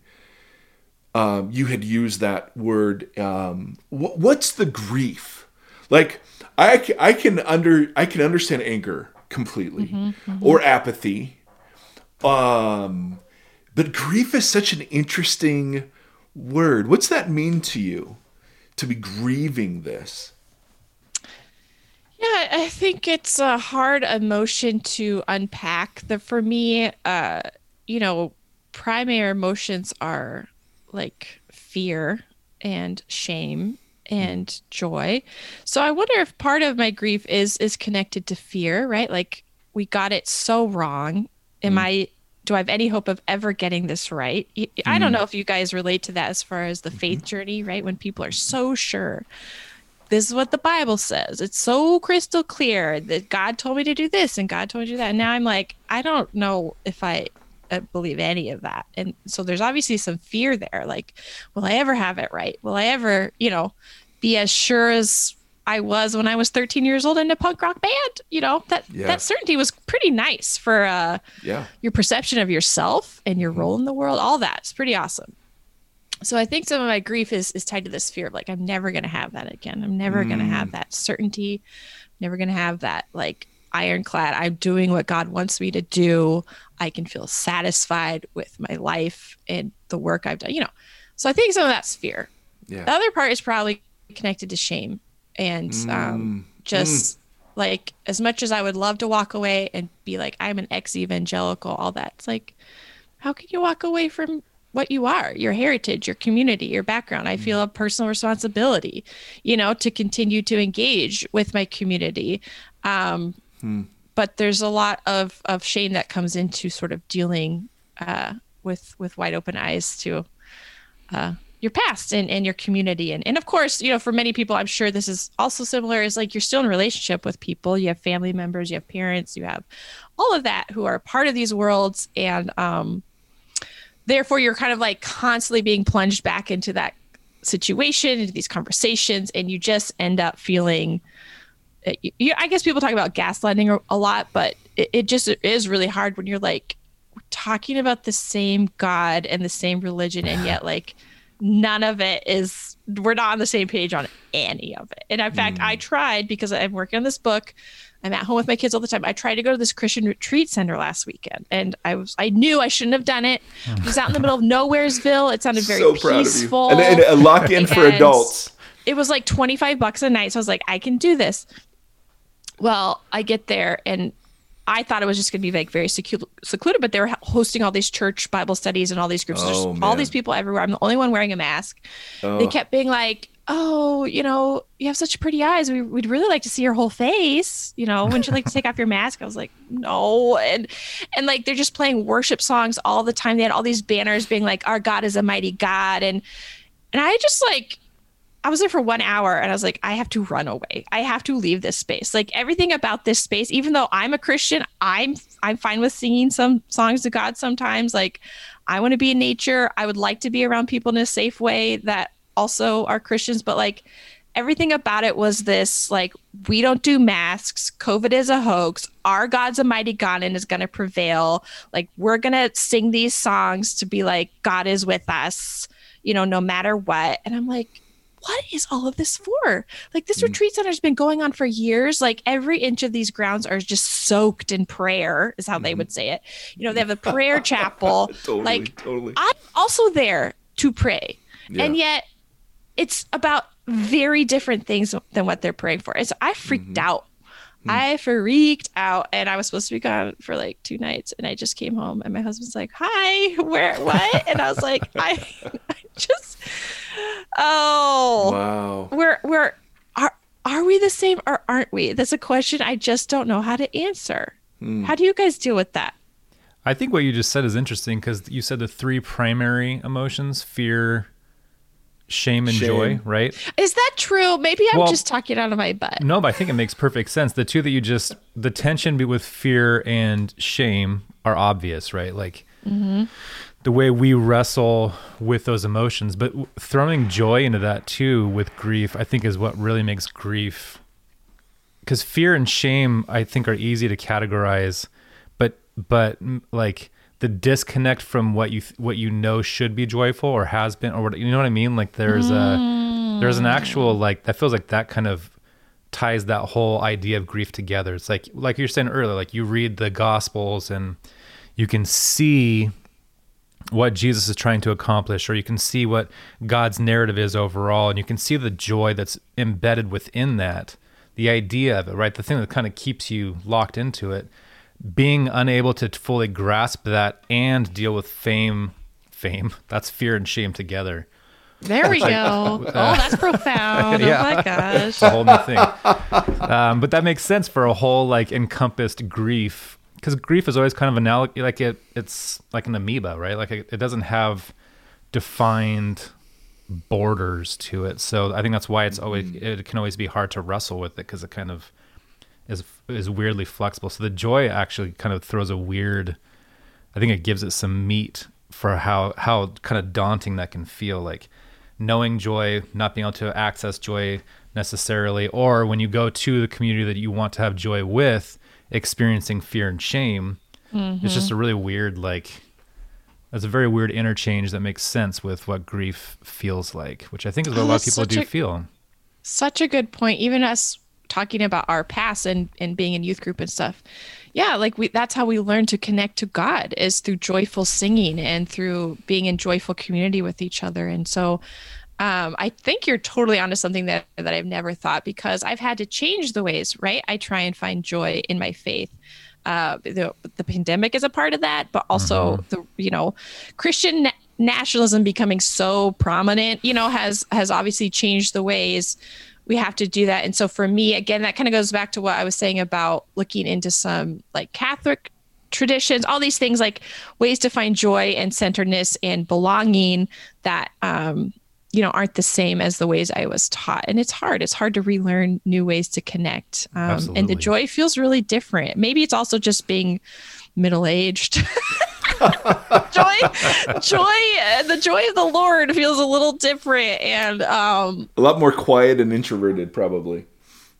Speaker 1: um, you had used that word. Um, wh- what's the grief? Like I, I can under I can understand anger completely or apathy. Um, but grief is such an interesting word. What's that mean to you? To be grieving this?
Speaker 3: Yeah, I think it's a hard emotion to unpack. The for me, uh, you know, primary emotions are like fear and shame and joy. So I wonder if part of my grief is is connected to fear, right? Like we got it so wrong. Am mm. I do I have any hope of ever getting this right? I don't mm. know if you guys relate to that as far as the faith mm-hmm. journey, right? When people are so sure this is what the Bible says. It's so crystal clear that God told me to do this and God told me to do that. And now I'm like, I don't know if I uh, believe any of that. And so there's obviously some fear there. Like, will I ever have it right? Will I ever, you know, be as sure as I was when I was 13 years old in a punk rock band? You know, that
Speaker 1: Yeah.
Speaker 3: that certainty was pretty nice for uh,
Speaker 1: Yeah.
Speaker 3: your perception of yourself and your role in the world. All that is pretty awesome. So I think some of my grief is is tied to this fear of like I'm never gonna have that again. I'm never gonna have mm. that certainty. I'm Never gonna have that like ironclad. I'm doing what God wants me to do. I can feel satisfied with my life and the work I've done. You know. So I think some of that's fear.
Speaker 1: Yeah.
Speaker 3: The other part is probably connected to shame and mm. um, mm. just like as much as I would love to walk away and be like I'm an ex-evangelical, all that. It's like how can you walk away from what you are, your heritage, your community, your background? I feel a personal responsibility, you know, to continue to engage with my community. Um, But there's a lot of of shame that comes into sort of dealing uh, with with wide open eyes to uh, your past and, and your community and, and of course you know for many people i'm sure this is also similar is like you're still in relationship with people you have family members you have parents you have all of that who are part of these worlds and um, therefore you're kind of like constantly being plunged back into that situation into these conversations and you just end up feeling uh, you, you- i guess people talk about gaslighting a- a lot but it, it just is really hard when you're like talking about the same god and the same religion and yet like none of it is we're not on the same page on any of it. And in fact i tried because i'm working on this book i'm at home with my kids all the time. I tried to go to this christian retreat center last weekend and i was i knew i shouldn't have done it. It was out in the middle of nowheresville. It sounded very
Speaker 1: so
Speaker 3: peaceful.
Speaker 1: And, and a lock in for adults.
Speaker 3: it was like 25 bucks a night. So i was like i can do this. Well i get there and i thought it was just going to be like very secu- secluded but they were hosting all these church bible studies and all these groups. There's
Speaker 1: Oh,
Speaker 3: all these people everywhere. I'm the only one wearing a mask. They
Speaker 1: Oh.
Speaker 3: kept being like oh you know you have such pretty eyes we, we'd really like to see your whole face you know wouldn't you like to take off your mask i was like no and and like they're just playing worship songs all the time they had all these banners being like our god is a mighty god and and i just like I was there for one hour and I was like, I have to run away. I have to leave this space. Like everything about this space, even though I'm a Christian, I'm I'm fine with singing some songs to God sometimes. Like I want to be in nature. I would like to be around people in a safe way that also are Christians, but like everything about it was this like we don't do masks covid is a hoax our god's a mighty god and is going to prevail like we're going to sing these songs to be like god is with us you know no matter what and i'm like what is all of this for? Like this mm. retreat center has been going on for years. Like every inch of these grounds are just soaked in prayer, is how they mm-hmm. would say it. You know, they have a prayer chapel.
Speaker 1: Totally,
Speaker 3: like
Speaker 1: totally.
Speaker 3: I'm also there to pray.
Speaker 1: Yeah.
Speaker 3: And yet it's about very different things than what they're praying for. And so I freaked
Speaker 1: Mm-hmm.
Speaker 3: out.
Speaker 1: Hmm.
Speaker 3: I freaked out and I was supposed to be gone for like two nights and I just came home and my husband's like, Hi, where what? And I was like, I, I just oh
Speaker 1: Wow.
Speaker 3: we're we're are are we the same or aren't we? That's a question I just don't know how to answer.
Speaker 1: Hmm.
Speaker 3: How do you guys deal with that?
Speaker 2: I think what you just said is interesting because you said the three primary emotions fear, shame, and
Speaker 1: Shame.
Speaker 2: joy, right?
Speaker 3: Is that true? Maybe I'm
Speaker 2: Well-
Speaker 3: just talking out of my butt.
Speaker 2: No, but I think it makes perfect sense. The two that you just, the tension be- with fear and shame are obvious, right? Like the way we wrestle with those emotions, but throwing joy into that too with grief, I think is what really makes grief. Because fear and shame, I think, are easy to categorize, but but like the disconnect from what you th- what you know should be joyful or has been or what you know what I mean. Like there's a there's an actual mm. like that feels like that kind of ties that whole idea of grief together. It's like like you're saying earlier, like you read the gospels and you can see what Jesus is trying to accomplish, or you can see what God's narrative is overall, and you can see the joy that's embedded within that, the idea of it, right? The thing that kind of keeps you locked into it. Being unable to fully grasp that and deal with fame, fame, that's fear and shame together.
Speaker 3: There we go. oh, that's profound.
Speaker 2: Yeah.
Speaker 3: Oh my gosh.
Speaker 2: It's a whole new thing. Um, but that makes sense for a whole like encompassed grief because grief is always kind of analog like it it's like an amoeba, right? Like it, it doesn't have defined borders to it. So I think that's why it's always it can always be hard to wrestle with it because it kind of is is weirdly flexible. So the joy actually kind of throws a weird. I think it gives it some meat for how how kind of daunting that can feel. Like knowing joy, not being able to access joy necessarily, or when you go to the community that you want to have joy with, experiencing fear and shame. It's just a mm-hmm. really weird like. It's a very weird interchange that makes sense with what grief feels like, which I think is what
Speaker 3: Oh,
Speaker 2: a lot of people do
Speaker 3: a-
Speaker 2: feel.
Speaker 3: Such a good point. Even us talking about our past and, and being in youth group and stuff. Yeah, like we that's how we learn to connect to God is through joyful singing and through being in joyful community with each other. And so um, I think you're totally onto something that that I've never thought because I've had to change the ways, right? I try and find joy in my faith. Uh, the the pandemic is a part of that, but also
Speaker 2: Mm-hmm.
Speaker 3: the you know Christian na- nationalism becoming so prominent, you know, has has obviously changed the ways we have to do that. And so for me, again, that kind of goes back to what I was saying about looking into some like Catholic traditions, all these things like ways to find joy and centeredness and belonging that um you know aren't the same as the ways I was taught. And it's hard. It's hard to relearn new ways to connect. Um, and the joy feels really different. Maybe it's also just being middle aged. joy joy the joy of the lord feels a little different and um
Speaker 1: A lot more quiet and introverted, probably.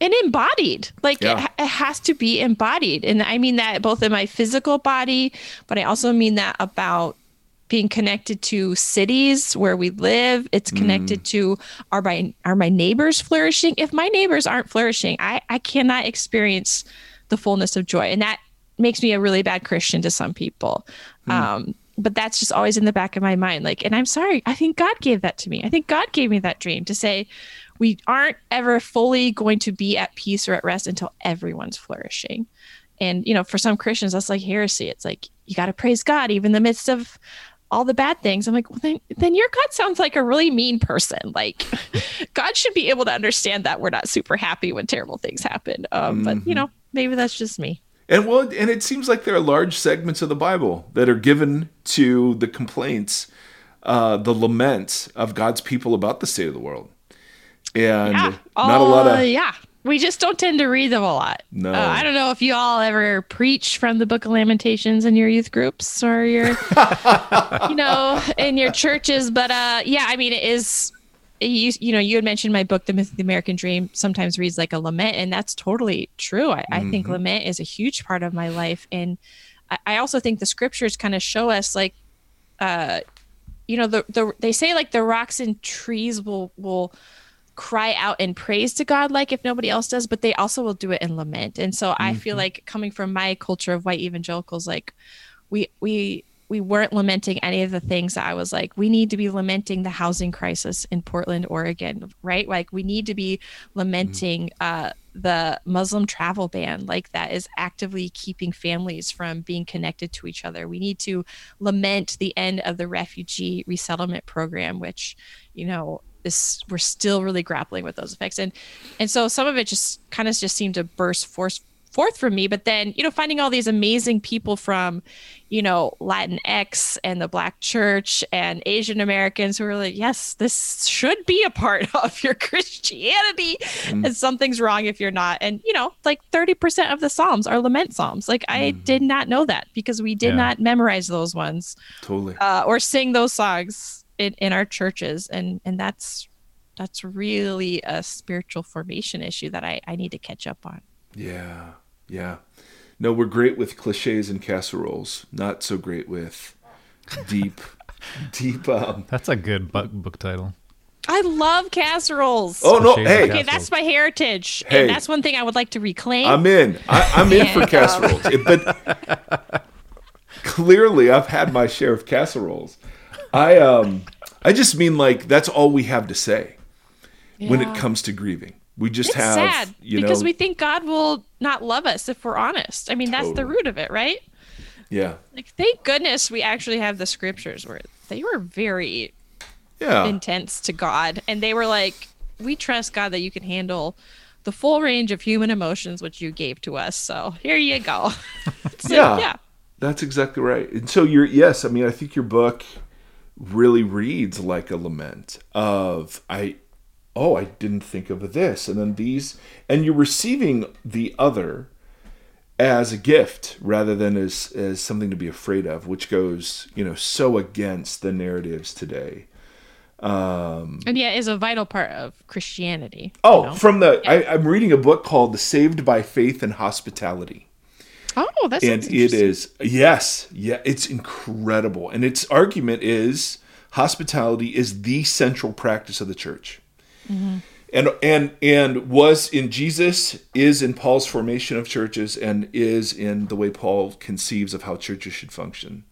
Speaker 3: and embodied. Like it,
Speaker 1: Yeah.
Speaker 3: ha- it has to be embodied. And i mean that both in my physical body but i also mean that about being connected to cities where we live. It's connected to are my are my neighbors flourishing? If my neighbors aren't flourishing i i cannot experience the fullness of joy. And that makes me a really bad christian to some people. Um but that's just always in the back of my mind. Like and i'm sorry i think god gave that to me. I think god gave me that dream to say we aren't ever fully going to be at peace or at rest until everyone's flourishing. And you know for some christians that's like heresy. It's like you got to praise god even in the midst of all the bad things. I'm like well then then your god sounds like a really mean person. Like god should be able to understand that we're not super happy when terrible things happen. Um, but you know maybe that's just me
Speaker 1: And well, and it seems like there are large segments of the Bible that are given to the complaints, uh, the laments of God's people about the state of the world, and
Speaker 3: yeah.
Speaker 1: not a lot
Speaker 3: Uh,
Speaker 1: of
Speaker 3: yeah. We just don't tend to read them a lot.
Speaker 1: No.
Speaker 3: Uh, i don't know if you all ever preach from the book of lamentations in your youth groups or your you know in your churches but uh yeah i mean it is you, you know you had mentioned my book the myth of the american dream sometimes reads like a lament and that's totally true. I, I think lament is a huge part of my life and i, I also think the scriptures kind of show us like uh you know the, the they say like the rocks and trees will will cry out and praise to God like if nobody else does, but they also will do it in lament. And so I feel like coming from my culture of white evangelicals, like we we we weren't lamenting any of the things that I was like, we need to be lamenting the housing crisis in Portland, Oregon, right? Like we need to be lamenting uh the Muslim travel ban, like that is actively keeping families from being connected to each other. We need to lament the end of the refugee resettlement program, which, you know, this we're still really grappling with those effects. And and so some of it just kind of just seemed to burst forth forth from me. But then, you know, finding all these amazing people from, you know, Latinx and the Black Church and Asian Americans who are like, yes, this should be a part of your Christianity. And something's wrong if you're not. And, you know, like 30% of the Psalms are lament Psalms. Like I did not know that because we did
Speaker 2: Yeah.
Speaker 3: not memorize those ones
Speaker 1: totally.
Speaker 3: uh, or sing those songs in, in our churches. And, and that's, that's really a spiritual formation issue that I, I need to catch up on.
Speaker 1: Yeah, yeah. No, we're great with cliches and casseroles. Not so great with deep, deep. Um,
Speaker 2: That's a good book, book title.
Speaker 3: I love casseroles.
Speaker 1: oh no!
Speaker 2: Cliches
Speaker 1: Hey,
Speaker 3: okay, that's my heritage.
Speaker 1: Hey.
Speaker 3: And that's one thing I would like to reclaim.
Speaker 1: I'm in. I, I'm in for casseroles. It- but clearly, I've had my share of casseroles. I um, I just mean like that's all we have to say when it comes to grieving. We just
Speaker 3: it's
Speaker 1: have,
Speaker 3: sad
Speaker 1: you
Speaker 3: because we think God will not love us if we're honest. I mean, that's the root of it, right?
Speaker 1: yeah,
Speaker 3: Like, thank goodness we actually have the scriptures where they were very
Speaker 1: yeah,
Speaker 3: intense to God. And they were like, we trust God that you can handle the full range of human emotions which you gave to us. So here you go. So,
Speaker 1: Yeah.
Speaker 3: yeah.
Speaker 1: That's exactly right. And so you're yes, I mean I think your book really reads like a lament of I oh, I didn't think of this and then these and you're receiving the other as a gift rather than as as something to be afraid of, which goes, you know, so against the narratives today.
Speaker 3: Um, And yeah, is a vital part of Christianity. you
Speaker 1: Oh,
Speaker 3: know?
Speaker 1: from the I, I'm reading a book called The Saved by Faith and Hospitality.
Speaker 3: oh, that's
Speaker 1: and it is yes yeah it's incredible and its argument is hospitality is the central practice of the church and and and was in jesus is in paul's formation of churches and is in the way paul conceives of how churches should function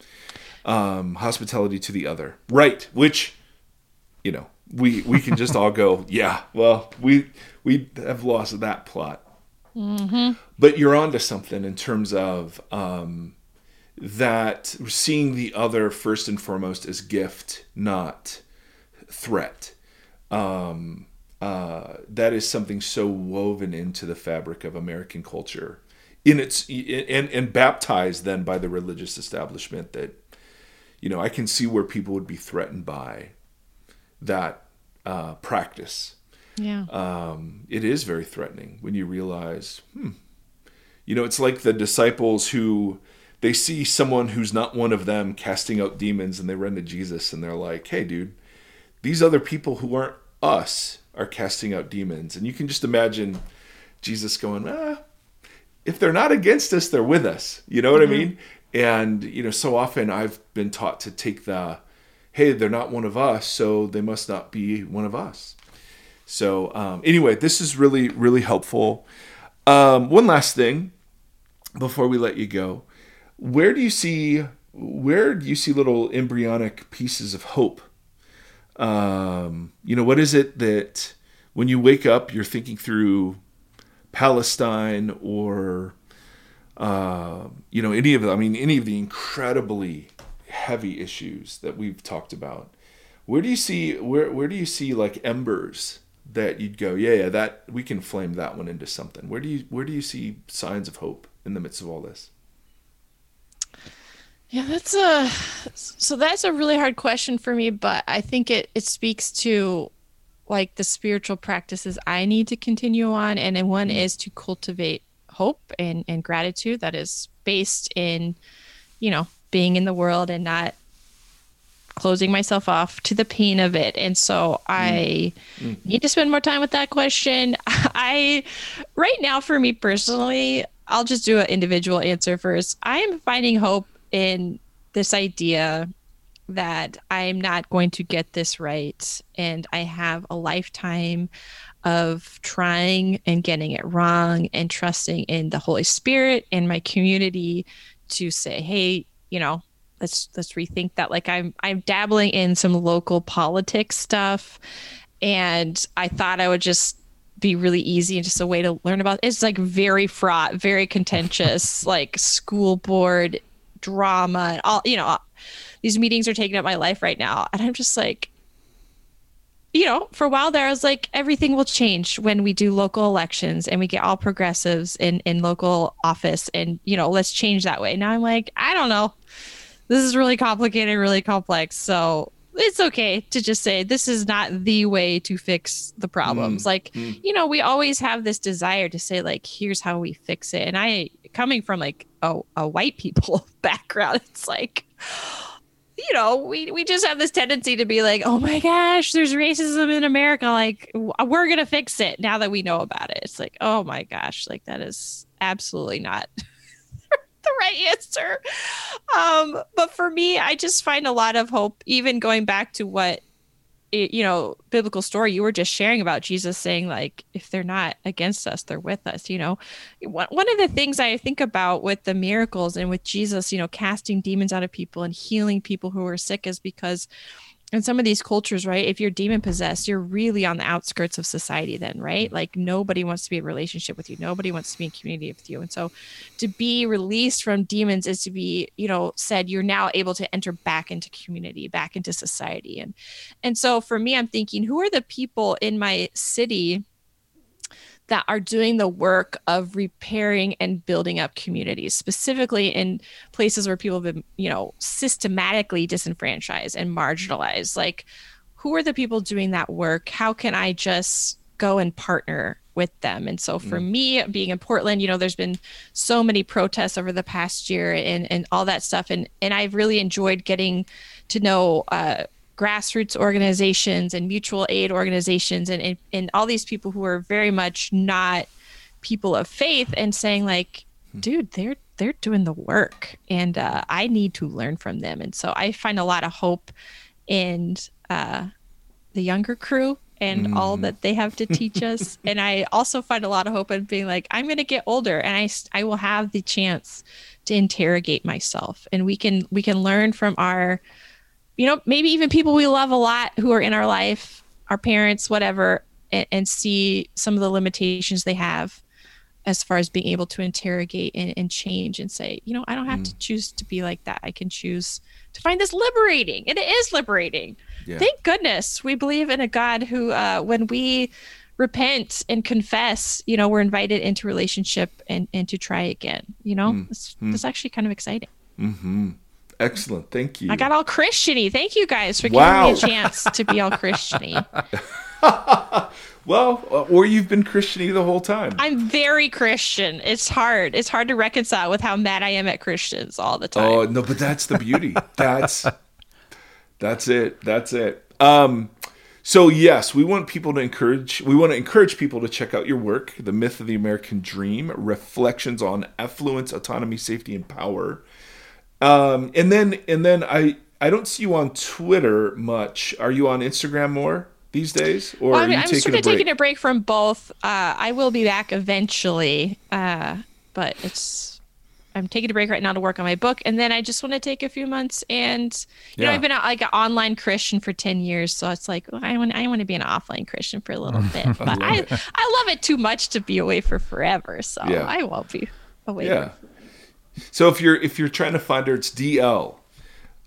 Speaker 1: um, hospitality to the other right which you know, we we can just all go, yeah, well, we we have lost that plot. Mm-hmm. But you're onto something in terms of um, that seeing the other first and foremost as gift, not threat. Um, uh, that is something so woven into the fabric of American culture, in its and and baptized then by the religious establishment that, you know, I can see where people would be threatened by that uh, practice.
Speaker 3: Yeah.
Speaker 1: Um, it is very threatening when you realize, hmm, you know, it's like the disciples who they see someone who's not one of them casting out demons and they run to Jesus and they're like, hey, dude, these other people who aren't us are casting out demons. And you can just imagine Jesus going, ah, if they're not against us, they're with us. You know what mm-hmm. I mean? And, you know, so often I've been taught to take the, hey, they're not one of us, so they must not be one of us. So, um, anyway, this is really, really helpful. Um, one last thing before we let you go. Where do you see where do you see little embryonic pieces of hope? Um, you know, what is it that when you wake up, you're thinking through Palestine or, uh, you know, any of the, I mean, any of the incredibly heavy issues that we've talked about. Where do you see where where do you see like embers that you'd go, yeah, yeah, that we can flame that one into something. Where do you where do you see signs of hope in the midst of all this?
Speaker 3: Yeah, that's a so that's a really hard question for me, but I think it it speaks to like the spiritual practices I need to continue on and then one mm. is to cultivate hope and and gratitude that is based in you know being in the world and not closing myself off to the pain of it. And so I mm. Mm. need to spend more time with that question. I, right now, for me personally, I'll just do an individual answer first. I am finding hope in this idea that I'm not going to get this right. And I have a lifetime of trying and getting it wrong and trusting in the Holy Spirit and my community to say, hey, you know, let's let's rethink that. Like I'm I'm dabbling in some local politics stuff, and I thought I would just be really easy and just a way to learn about. It's like very fraught, very contentious, like school board drama and all. You know, uh, these meetings are taking up my life right now, and I'm just like. You know, for a while there, I was like, everything will change when we do local elections and we get all progressives in in local office, and you know, let's change that way. Now I'm like, I don't know this is really complicated, really complex. So it's okay to just say this is not the way to fix the problems. Mm, like, mm. you know, we always have this desire to say, like, here's how we fix it. And I, coming from like a, a white people background, it's like, you know, we, we just have this tendency to be like, oh my gosh, there's racism in America. Like, we're going to fix it now that we know about it. It's like, oh my gosh, like, that is absolutely not the right answer. Um, but for me, I just find a lot of hope, even going back to what you know biblical story you were just sharing about jesus saying like if they're not against us they're with us you know one of the things i think about with the miracles and with jesus you know casting demons out of people and healing people who are sick is because in some of these cultures, right, if you're demon possessed, you're really on the outskirts of society, then, right? Mm-hmm. Like nobody wants to be in relationship with you, nobody wants to be in community with you. And so to be released from demons is to be, you know, said you're now able to enter back into community, back into society. And and so for me, I'm thinking, who are the people in my city that are doing the work of repairing and building up communities, specifically in places where people have been, you know, systematically disenfranchised and marginalized. Like, who are the people doing that work? How can I just go and partner with them? And so for mm. me, being in Portland, you know, there's been so many protests over the past year and, and all that stuff. And, and I've really enjoyed getting to know, uh, grassroots organizations and mutual aid organizations and, and, and all these people who are very much not people of faith and saying like hmm. dude they're they're doing the work and uh, i need to learn from them and so i find a lot of hope in uh, the younger crew and mm. all that they have to teach us and i also find a lot of hope in being like i'm going to get older and i i will have the chance to interrogate myself and we can we can learn from our you know, maybe even people we love a lot who are in our life, our parents, whatever, and, and see some of the limitations they have as far as being able to interrogate and, and change and say, you know, I don't have to mm. choose to be like that. I can choose to find this liberating. And it is liberating.
Speaker 1: Yeah.
Speaker 3: Thank goodness we believe in a God who, uh, when we repent and confess, you know, we're invited into relationship and, and to try again. You know, mm. it's, it's mm. actually kind of exciting. Mm-hmm.
Speaker 1: Excellent. Thank you.
Speaker 3: I got all Christiany. Thank you guys for
Speaker 1: Wow.
Speaker 3: giving me a chance to be all Christiany.
Speaker 1: well, uh, or you've been Christiany the whole time.
Speaker 3: I'm very Christian. It's hard. It's hard to reconcile with how mad I am at Christians all the time.
Speaker 1: Oh no, but that's the beauty. That's that's it. That's it. Um so yes, we want people to encourage we want to encourage people to check out your work, The Myth of the American Dream, Reflections on Affluence, Autonomy, Safety and Power. Um and then and then I I don't see you on Twitter much. Are you on Instagram more these days or
Speaker 3: Well, I'm,
Speaker 1: you
Speaker 3: I'm
Speaker 1: taking
Speaker 3: sort
Speaker 1: a
Speaker 3: of
Speaker 1: break?
Speaker 3: taking a break from both. Uh, I will be back eventually, uh, but it's I'm taking a break right now to work on my book, and then I just want to take a few months. And you know, I've been a, like an online Christian for ten years, so it's like well, I want I want to be an offline Christian for a little bit, but I I love it too much to be away for forever, so
Speaker 1: Yeah.
Speaker 3: I won't be away.
Speaker 1: Yeah. So if you're if you're trying to find her, it's DL.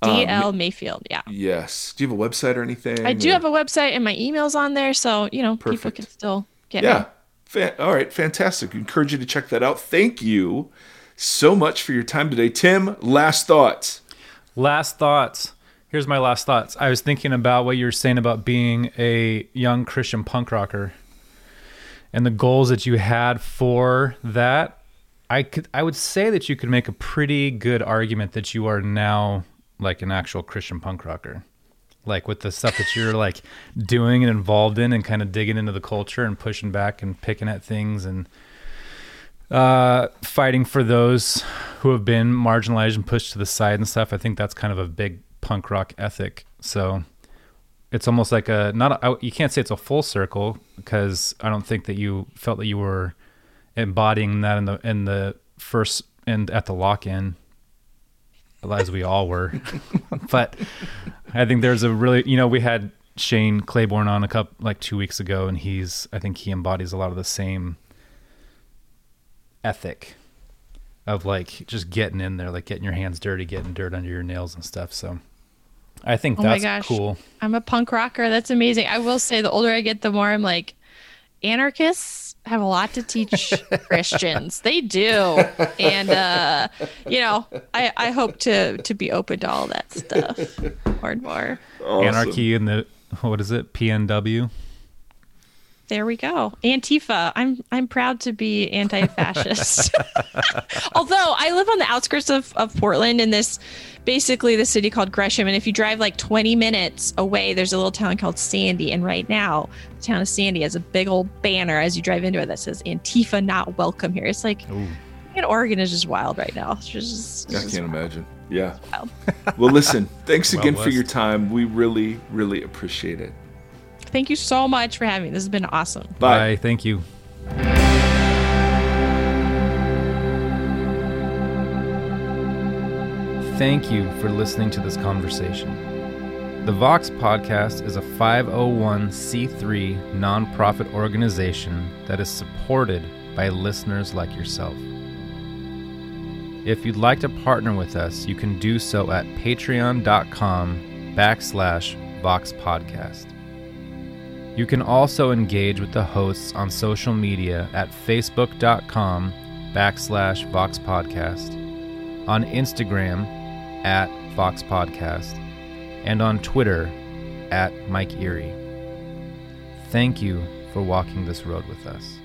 Speaker 3: Um, DL Mayfield, yeah.
Speaker 1: Yes. Do you have a website or anything?
Speaker 3: I do
Speaker 1: or-
Speaker 3: have a website and my email's on there, so you know people can still get
Speaker 1: Yeah.
Speaker 3: me.
Speaker 1: Fa- all right. Fantastic. Encourage you to check that out. Thank you so much for your time today. Tim, last thoughts.
Speaker 2: Last thoughts. Here's my last thoughts. I was thinking about what you were saying about being a young Christian punk rocker and the goals that you had for that. I could I would say that you could make a pretty good argument that you are now like an actual Christian punk rocker. Like with the stuff that you're like doing and involved in and kind of digging into the culture and pushing back and picking at things and uh, fighting for those who have been marginalized and pushed to the side and stuff. I think that's kind of a big punk rock ethic. So it's almost like a not a, you can't say it's a full circle because I don't think that you felt that you were embodying that in the in the first and at the lock in as we all were. but I think there's a really you know we had Shane Claiborne on a couple like 2 weeks ago and he's I think he embodies a lot of the same ethic of like just getting in there, like getting your hands dirty, getting dirt under your nails and stuff. So I think
Speaker 3: Oh my
Speaker 2: that's
Speaker 3: gosh.
Speaker 2: cool.
Speaker 3: I'm a punk rocker. That's amazing. I will say the older I get, the more I'm like, anarchists have a lot to teach Christians. They do. And uh, you know, I, I hope to to be open to all that stuff more and more.
Speaker 1: Awesome.
Speaker 2: Anarchy in the what is it? PNW.
Speaker 3: There we go. Antifa. I'm I'm proud to be anti-fascist. Although I live on the outskirts of, of Portland in this basically the city called Gresham. And if you drive like 20 minutes away, there's a little town called Sandy. And right now, the town of Sandy has a big old banner as you drive into it that says Antifa not welcome here. It's like man, Oregon is just wild right now. It's just, it's
Speaker 1: I
Speaker 3: just
Speaker 1: can't imagine. Yeah. Well, listen, thanks
Speaker 2: Wild
Speaker 1: again for your time. We really, really appreciate it.
Speaker 3: Thank you so much for having me. This has been awesome.
Speaker 1: Bye.
Speaker 2: Bye. Thank you. Thank you for listening to this conversation. The Vox Podcast is a 501c3 nonprofit organization that is supported by listeners like yourself. If you'd like to partner with us, you can do so at patreon.com backslash Vox Podcast. You can also engage with the hosts on social media at facebook.com backslash Vox Podcast, on Instagram at Vox Podcast, and on Twitter at Mike Erre. Thank you for walking this road with us.